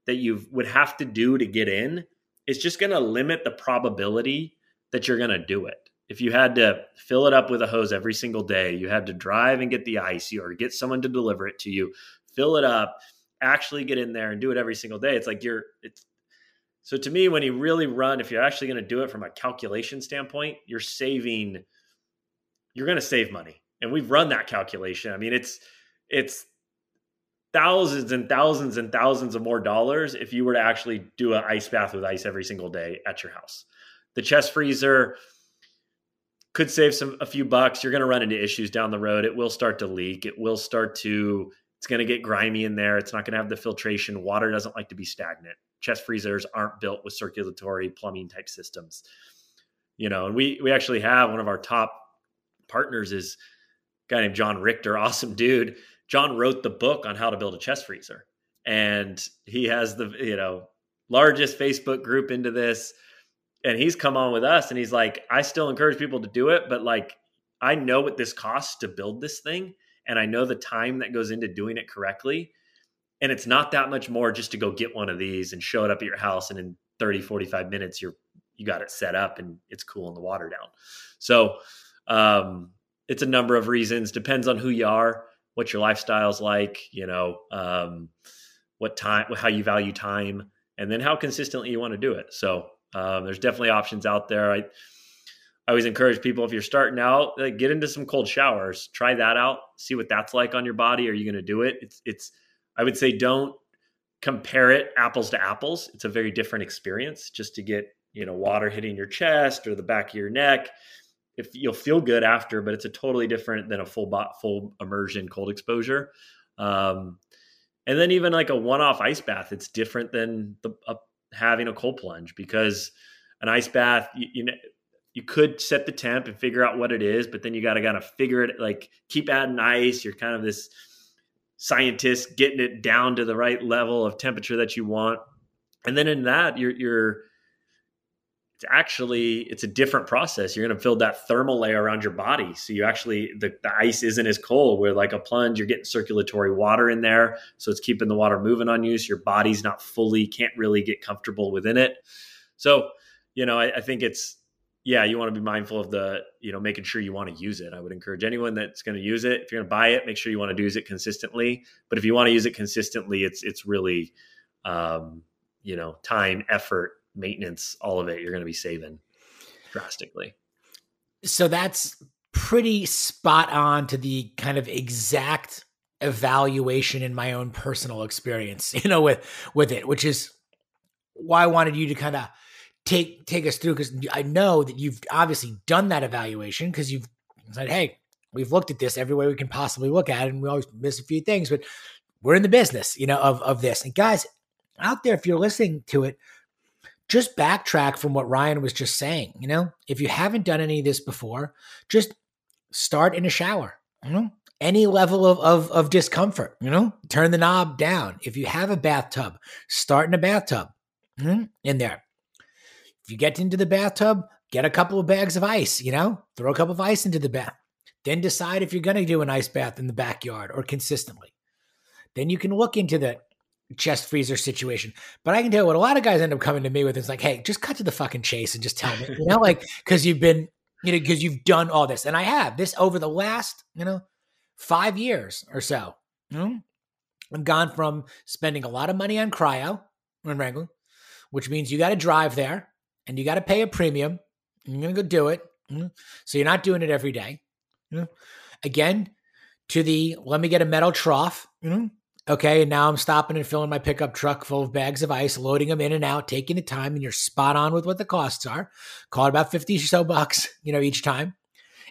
that you would have to do to get in. It's just going to limit the probability that you're going to do it if you had to fill it up with a hose every single day, you had to drive and get the ice or get someone to deliver it to you, fill it up, actually get in there and do it every single day. It's like you're it's so to me when you really run if you're actually going to do it from a calculation standpoint, you're saving you're going to save money. And we've run that calculation. I mean, it's it's thousands and thousands and thousands of more dollars if you were to actually do an ice bath with ice every single day at your house. The chest freezer could save some a few bucks. You're going to run into issues down the road. It will start to leak. It will start to it's going to get grimy in there. It's not going to have the filtration. Water doesn't like to be stagnant. Chest freezers aren't built with circulatory plumbing type systems. You know, and we we actually have one of our top partners is a guy named John Richter, awesome dude. John wrote the book on how to build a chest freezer. And he has the, you know, largest Facebook group into this and he's come on with us and he's like i still encourage people to do it but like i know what this costs to build this thing and i know the time that goes into doing it correctly and it's not that much more just to go get one of these and show it up at your house and in 30 45 minutes you're you got it set up and it's cooling the water down. So um it's a number of reasons. Depends on who you are what your lifestyle's like you know um what time how you value time and then how consistently you want to do it. So um, there's definitely options out there. I, I always encourage people if you're starting out, like, get into some cold showers, try that out, see what that's like on your body. Are you going to do it? It's, it's, I would say don't compare it apples to apples. It's a very different experience just to get, you know, water hitting your chest or the back of your neck. If you'll feel good after, but it's a totally different than a full bot, full immersion cold exposure. Um, and then even like a one-off ice bath, it's different than the, a having a cold plunge because an ice bath, you, you know, you could set the temp and figure out what it is, but then you got to kind of figure it like keep adding ice. You're kind of this scientist getting it down to the right level of temperature that you want. And then in that, you're, you're, it's actually it's a different process. You're going to build that thermal layer around your body. So you actually the, the ice isn't as cold where like a plunge you're getting circulatory water in there. So it's keeping the water moving on you. So your body's not fully can't really get comfortable within it. So you know I, I think it's yeah you want to be mindful of the you know making sure you want to use it i would encourage anyone that's going to use it if you're going to buy it make sure you want to use it consistently but if you want to use it consistently it's it's really um you know time effort maintenance, all of it, you're going to be saving drastically. So that's pretty spot on to the kind of exact evaluation in my own personal experience, you know, with with it, which is why I wanted you to kind of take take us through because I know that you've obviously done that evaluation because you've said, "Hey, we've looked at this every way we can possibly look at it, and we always miss a few things, but we're in the business, you know, of of this." And guys out there, if you're listening to it, just backtrack from what Ryan was just saying. You know, if you haven't done any of this before, just start in a shower. You know, any level of, of, of discomfort, you know, turn the knob down. If you have a bathtub, start in a bathtub mm-hmm, in there. If you get into the bathtub, get a couple of bags of ice, you know, throw a couple of ice into the bath. Then decide if you're going to do an ice bath in the backyard or consistently. Then you can look into the chest freezer situation. But I can tell you what a lot of guys end up coming to me with is like, hey, just cut to the fucking chase and just tell me, you know, like because you've been, you know, because you've done all this, and I have this over the last, you know, five years or so. You know? I've gone from spending a lot of money on cryo in Wrangling, which means you got to drive there and you got to pay a premium. you're gonna go do it, hmm, so you're not doing it every day. Hmm. Again, to the let me get a metal trough. Hmm, okay, and now I'm stopping and filling my pickup truck full of bags of ice, loading them in and out, taking the time, and you're spot on with what the costs are. Call it about 50 or so bucks, you know, each time.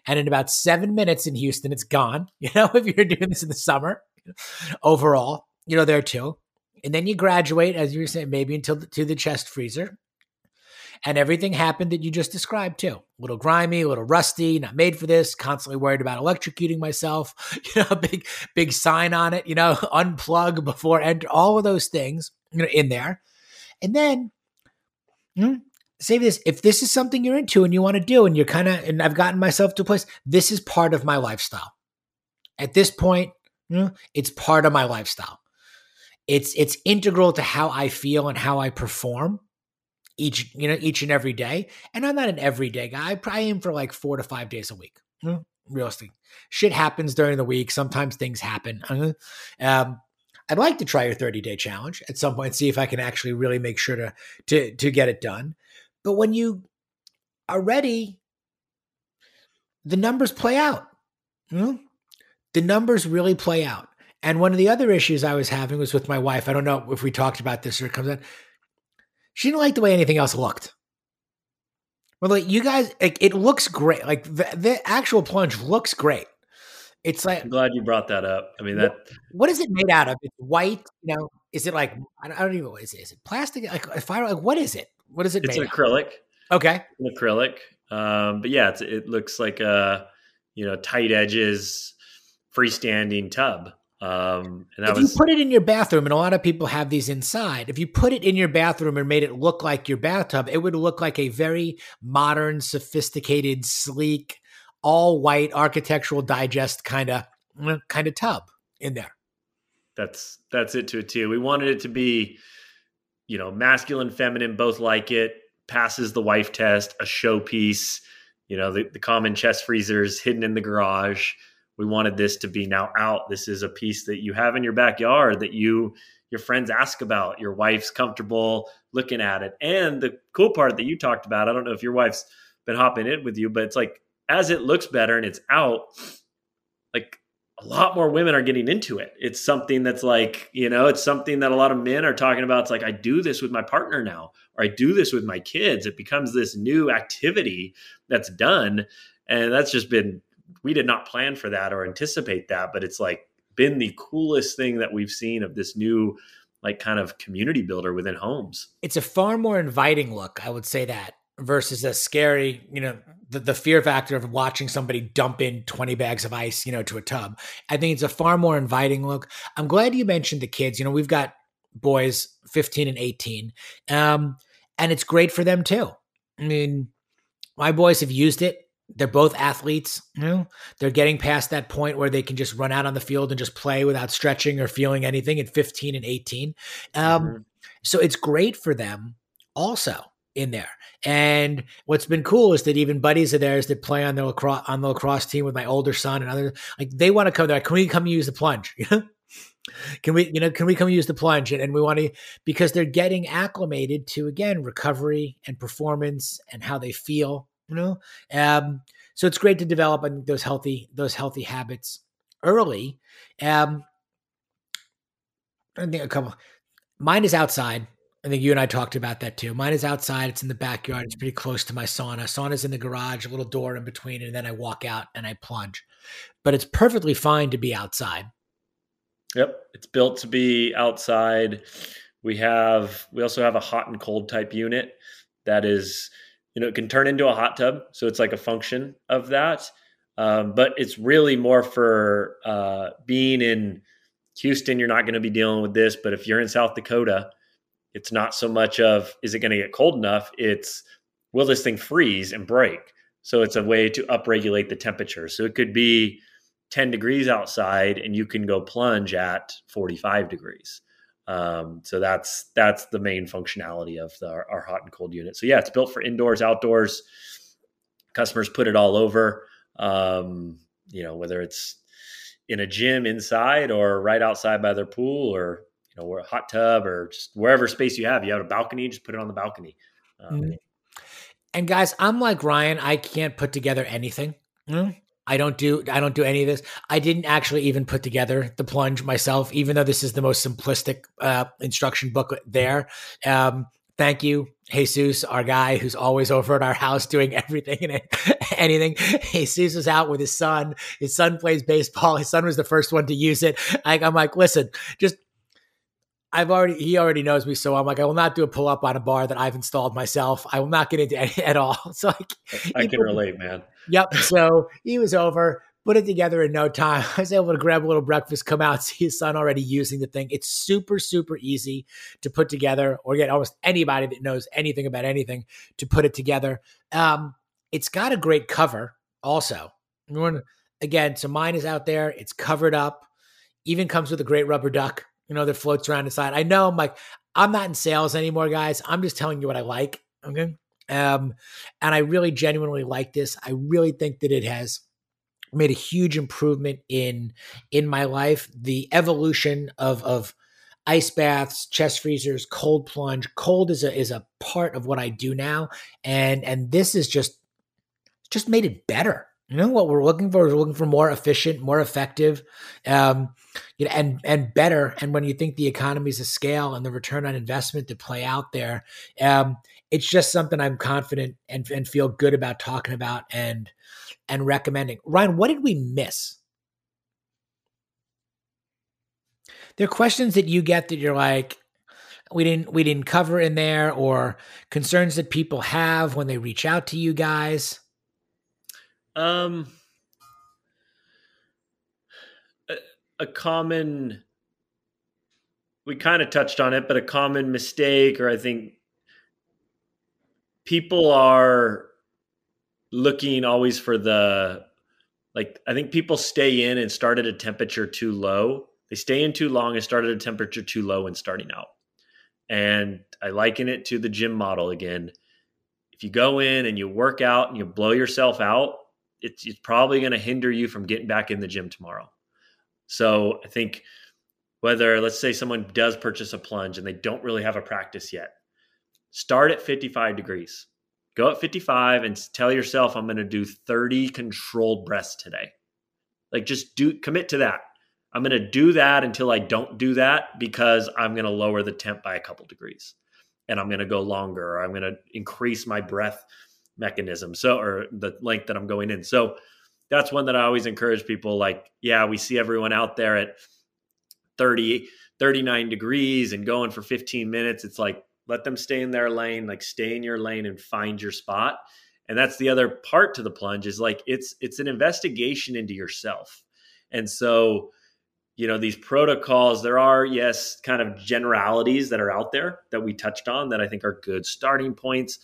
And in about seven minutes in Houston, it's gone. You know, if you're doing this in the summer, overall, you know, there too. And then you graduate, as you were saying, maybe until the, to the chest freezer. And everything happened that you just described too. A little grimy, a little rusty, not made for this, constantly worried about electrocuting myself, you know, big, big sign on it, you know, unplug before enter, all of those things, you know, in there. And then, hmm, say this if this is something you're into and you want to do, and you're kind of, and I've gotten myself to a place, this is part of my lifestyle. At this point, you know, it's part of my lifestyle. It's it's integral to how I feel and how I perform each you know each and every day. And I'm not an everyday guy. I probably aim for like four to five days a week. Hmm, realistic shit happens during the week. Sometimes things happen. Uh-huh. Um, I'd like to try your 30 day challenge at some point, see if I can actually really make sure to to to get it done. But when you are ready, the numbers play out. Hmm? The numbers really play out. And one of the other issues I was having was with my wife. I don't know if we talked about this or it comes in. She didn't like the way anything else looked. Well, like you guys, like, it looks great. Like the, the actual plunge looks great. It's like I'm glad you brought that up. I mean, that what, what is it made out of? It's white. You know, is it like I don't, I don't even know. Is it, is it plastic? Like if I like, what is it? What is it? It's made acrylic. Of? Okay, an acrylic. Um, but yeah, it looks like a you know tight edges freestanding tub. Um, and if was, you put it in your bathroom, and a lot of people have these inside, if you put it in your bathroom and made it look like your bathtub, it would look like a very modern, sophisticated, sleek, all white architectural digest kind of kind of tub in there. That's that's it to a T. We wanted it to be, you know, masculine, feminine, both like it. Passes the wife test, a showpiece. You know, the, the common chest freezers hidden in the garage we wanted this to be now out. This is a piece that you have in your backyard that you your friends ask about. Your wife's comfortable looking at it. And the cool part that you talked about, I don't know if your wife's been hopping in with you, but it's like as it looks better and it's out, like a lot more women are getting into it. It's something that's like, you know, it's something that a lot of men are talking about. It's like, I do this with my partner now, or I do this with my kids. It becomes this new activity that's done. And that's just been we did not plan for that or anticipate that, but it's like been the coolest thing that we've seen of this new like kind of community builder within homes. It's a far more inviting look, I would say that, versus a scary, you know, the, the fear factor of watching somebody dump in 20 bags of ice, you know, to a tub. I think it's a far more inviting look. I'm glad you mentioned the kids. You know, we've got boys 15 and 18. Um, and it's great for them too. I mean, my boys have used it they're both athletes. You know, they're getting past that point where they can just run out on the field and just play without stretching or feeling anything at 15 and 18. Um, mm-hmm. So it's great for them also in there. And what's been cool is that even buddies of theirs that play on the lacrosse on the lacrosse team with my older son and others, like they want to come there. Can we come use the plunge? can we, you know, can we come use the plunge? And, and we want to because they're getting acclimated to again recovery and performance and how they feel you know? Um, so it's great to develop those healthy those healthy habits early. Um, i think a couple mine is outside. I think you and i talked about that too. Mine is outside it's in the backyard it's pretty close to my sauna. Sauna's in the garage a little door in between and then i walk out and i plunge. But it's perfectly fine to be outside. Yep it's built to be outside. We have we also have a hot and cold type unit that is you know, it can turn into a hot tub. So it's like a function of that. Um, but it's really more for uh, being in Houston, you're not going to be dealing with this. But if you're in South Dakota, it's not so much of is it going to get cold enough? It's will this thing freeze and break? So it's a way to upregulate the temperature. So it could be 10 degrees outside and you can go plunge at 45 degrees. Um, so that's that's the main functionality of the, our, our, hot and cold unit. So yeah, it's built for indoors, outdoors. Customers put it all over. Um, you know, whether it's in a gym inside or right outside by their pool or you know, a hot tub or just wherever space you have. You have a balcony, just put it on the balcony. Um, mm-hmm. And guys, I'm like Ryan. I can't put together anything. Mm-hmm. I don't do I don't do any of this. I didn't actually even put together the plunge myself, even though this is the most simplistic uh, instruction book there. Um, thank you Jesus, our guy who's always over at our house doing everything and anything. Jesus is out with his son. His son plays baseball. His son was the first one to use it. I, I'm like, listen, just I've already he already knows me, so I'm like, I will not do a pull up on a bar that I've installed myself. I will not get into any at all. So like, I can relate, man. Yep. So he was over, put it together in no time. I was able to grab a little breakfast, come out, see his son already using the thing. It's super, super easy to put together, or get almost anybody that knows anything about anything to put it together. Um, it's got a great cover, also. Again, so mine is out there. It's covered up. Even comes with a great rubber duck you know, that floats around inside. I know I'm like, I'm not in sales anymore, guys. I'm just telling you what I like. Okay. Um, and I really genuinely like this. I really think that it has made a huge improvement in in my life. The evolution of of ice baths, chest freezers, cold plunge. Cold is a is a part of what I do now. And and this is just just made it better. You know what we're looking for? We're looking for more efficient, more effective, um, you know, and and better. And when you think the economies of scale and the return on investment to play out there, um, it's just something I'm confident and and feel good about talking about and and recommending. Ryan, what did we miss? There are questions that you get that you're like, we didn't we didn't cover in there, or concerns that people have when they reach out to you guys. Um, a, a common, we kind of touched on it, but a common mistake, or I think people are looking always for the, like, I think people stay in and start at a temperature too low. They stay in too long and start at a temperature too low and starting out. And I liken it to the gym model again. If you go in and you work out and you blow yourself out, it's, it's probably going to hinder you from getting back in the gym tomorrow. So I think whether let's say someone does purchase a plunge and they don't really have a practice yet, start at 55 degrees. Go at 55 and tell yourself I'm going to do 30 controlled breaths today. Like just do commit to that. I'm going to do that until I don't do that because I'm going to lower the temp by a couple degrees and I'm going to go longer or I'm going to increase my breath mechanism. So, or the length that I'm going in. So that's one that I always encourage people like, yeah, we see everyone out there at 30, 39 degrees and going for 15 minutes. It's like, let them stay in their lane, like stay in your lane and find your spot. And that's the other part to the plunge is like, it's, it's an investigation into yourself. And so, you know, these protocols, there are, yes, kind of generalities that are out there that we touched on that I think are good starting points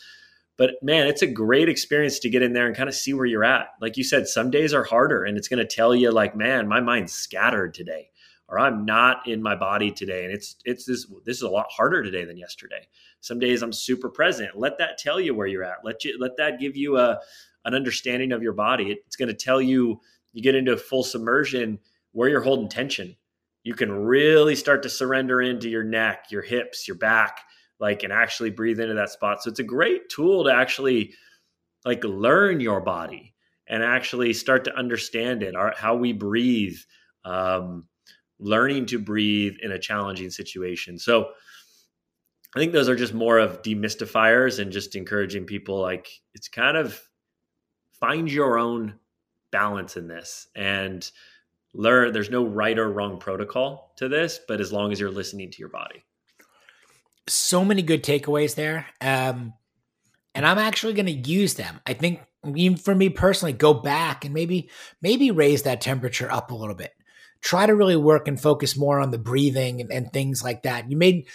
but man, it's a great experience to get in there and kind of see where you're at. Like you said, some days are harder and it's going to tell you like, man, my mind's scattered today or I'm not in my body today and it's it's this this is a lot harder today than yesterday. Some days I'm super present. Let that tell you where you're at. Let you let that give you a an understanding of your body. It's going to tell you you get into full submersion where you're holding tension. You can really start to surrender into your neck, your hips, your back like and actually breathe into that spot. So it's a great tool to actually like learn your body and actually start to understand it, our, how we breathe, um, learning to breathe in a challenging situation. So I think those are just more of demystifiers and just encouraging people like it's kind of find your own balance in this and learn there's no right or wrong protocol to this, but as long as you're listening to your body so many good takeaways there. Um, and I'm actually going to use them. I think even for me personally, go back and maybe maybe raise that temperature up a little bit. Try to really work and focus more on the breathing and, and things like that. You made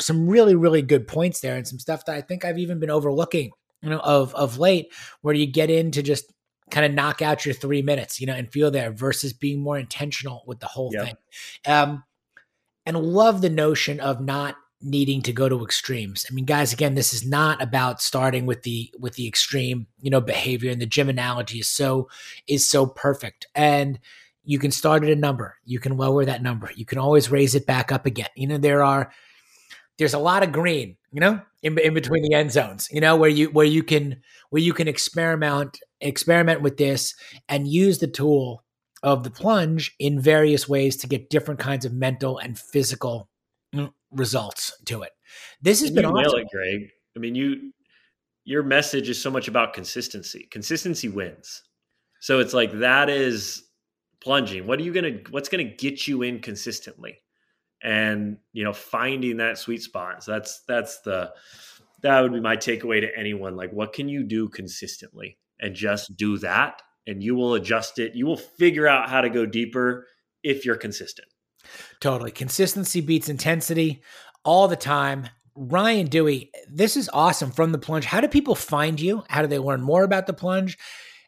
some really really good points there and some stuff that I think I've even been overlooking, you know, of of late, where you get into just kind of knock out your three minutes, you know, and feel there versus being more intentional with the whole thing. Um, and love the notion of not needing to go to extremes. I mean, guys, again, this is not about starting with the with the extreme, you know, behavior. And the gym analogy is so is so perfect. And you can start at a number. You can lower that number. You can always raise it back up again. You know, there are there's a lot of green, you know, in, in between the end zones, you know, where you where you can where you can experiment experiment with this and use the tool of the plunge in various ways to get different kinds of mental and physical mm, results to it. This has been you awesome. nail it, Greg. I mean, you your message is so much about consistency. Consistency wins. So it's like that is plunging. What are you gonna what's gonna get you in consistently? And you know, finding that sweet spot. So that's that's the that would be my takeaway to anyone. Like, what can you do consistently? And just do that, and you will adjust it. You will figure out how to go deeper if you're consistent. Totally. Consistency beats intensity all the time. Ryan Duey, this is awesome from the plunge. How do people find you? How do they learn more about the plunge?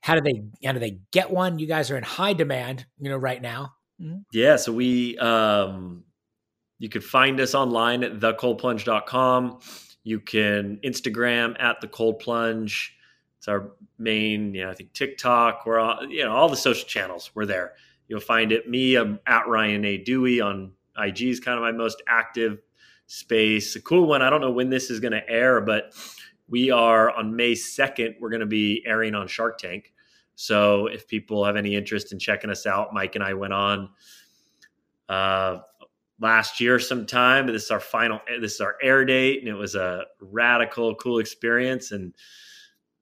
How do they how do they get one? You guys are in high demand, you know, right now. Mm-hmm. Yeah, so we um you could find us online at thecoldplunge.com. You can Instagram at the cold plunge. It's our main, know, I think TikTok. We're all, you know, all the social channels. We're there. You'll find it. Me, I'm at Ryan A. Duey on IG is kind of my most active space. A cool one. I don't know when this is going to air, but we are on May 2nd. We're going to be airing on Shark Tank. So if people have any interest in checking us out, Mike and I went on uh, last year sometime. This is our final, this is our air date, and it was a radical, cool experience. And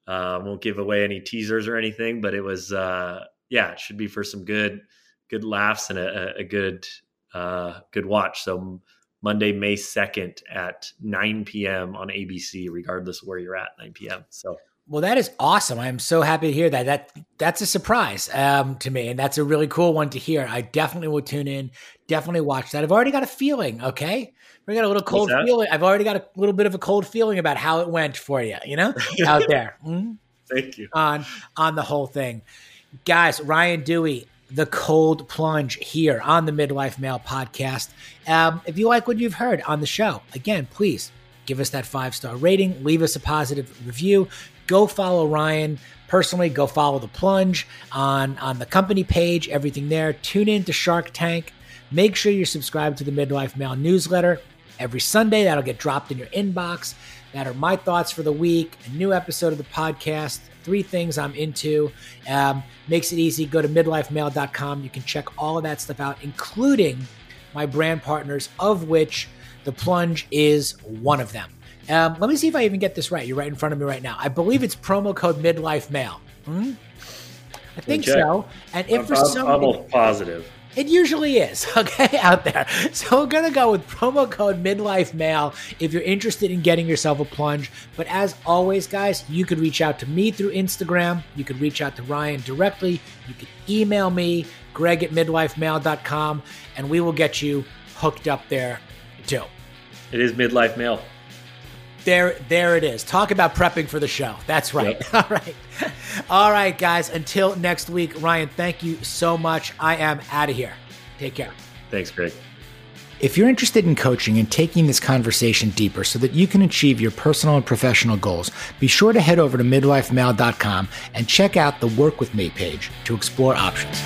uh, won't give away any teasers or anything, but it was, uh, yeah, it should be for some good, good laughs and a, a good, uh, good watch. So Monday, May 2nd at 9 p.m. on ABC, regardless of where you're at, 9 p.m. So, well, that is awesome. I'm so happy to hear that. That that's a surprise um, to me, and that's a really cool one to hear. I definitely will tune in. Definitely watch that. I've already got a feeling. Okay, we got a little cold feeling. I've already got a little bit of a cold feeling about how it went for you. You know, out there. Mm-hmm. Thank you on on the whole thing, guys. Ryan Duey, the cold plunge here on the Midlife Male podcast. Um, if you like what you've heard on the show, again, please give us that five star rating, leave us a positive review. Go follow Ryan personally. Go follow the plunge on on the company page. Everything there. Tune in to Shark Tank. Make sure you're subscribed to the Midlife Male newsletter every Sunday. That'll get dropped in your inbox. That are my thoughts for the week. A new episode of the podcast three things I'm into. Um, makes it easy. Go to midlifemale.com. You can check all of that stuff out, including my brand partners, of which the plunge is one of them. Um, let me see if I even get this right. You're right in front of me right now. I believe it's promo code midlifemale. Hmm? I think so. And if I'm, for some I'm almost positive. It usually is, okay, out there. So we're going to go with promo code midlife male if you're interested in getting yourself a plunge. But as always, guys, you could reach out to me through Instagram. You could reach out to Ryan directly. You could email me, greg at midlifemale.com, and we will get you hooked up there too. It is midlife male. There, there it is. Talk about prepping for the show. That's right. Yep. All right. All right, guys. Until next week, Ryan, thank you so much. I am out of here. Take care. Thanks, Greg. If you're interested in coaching and taking this conversation deeper so that you can achieve your personal and professional goals, be sure to head over to midlifemale.com and check out the Work With Me page to explore options.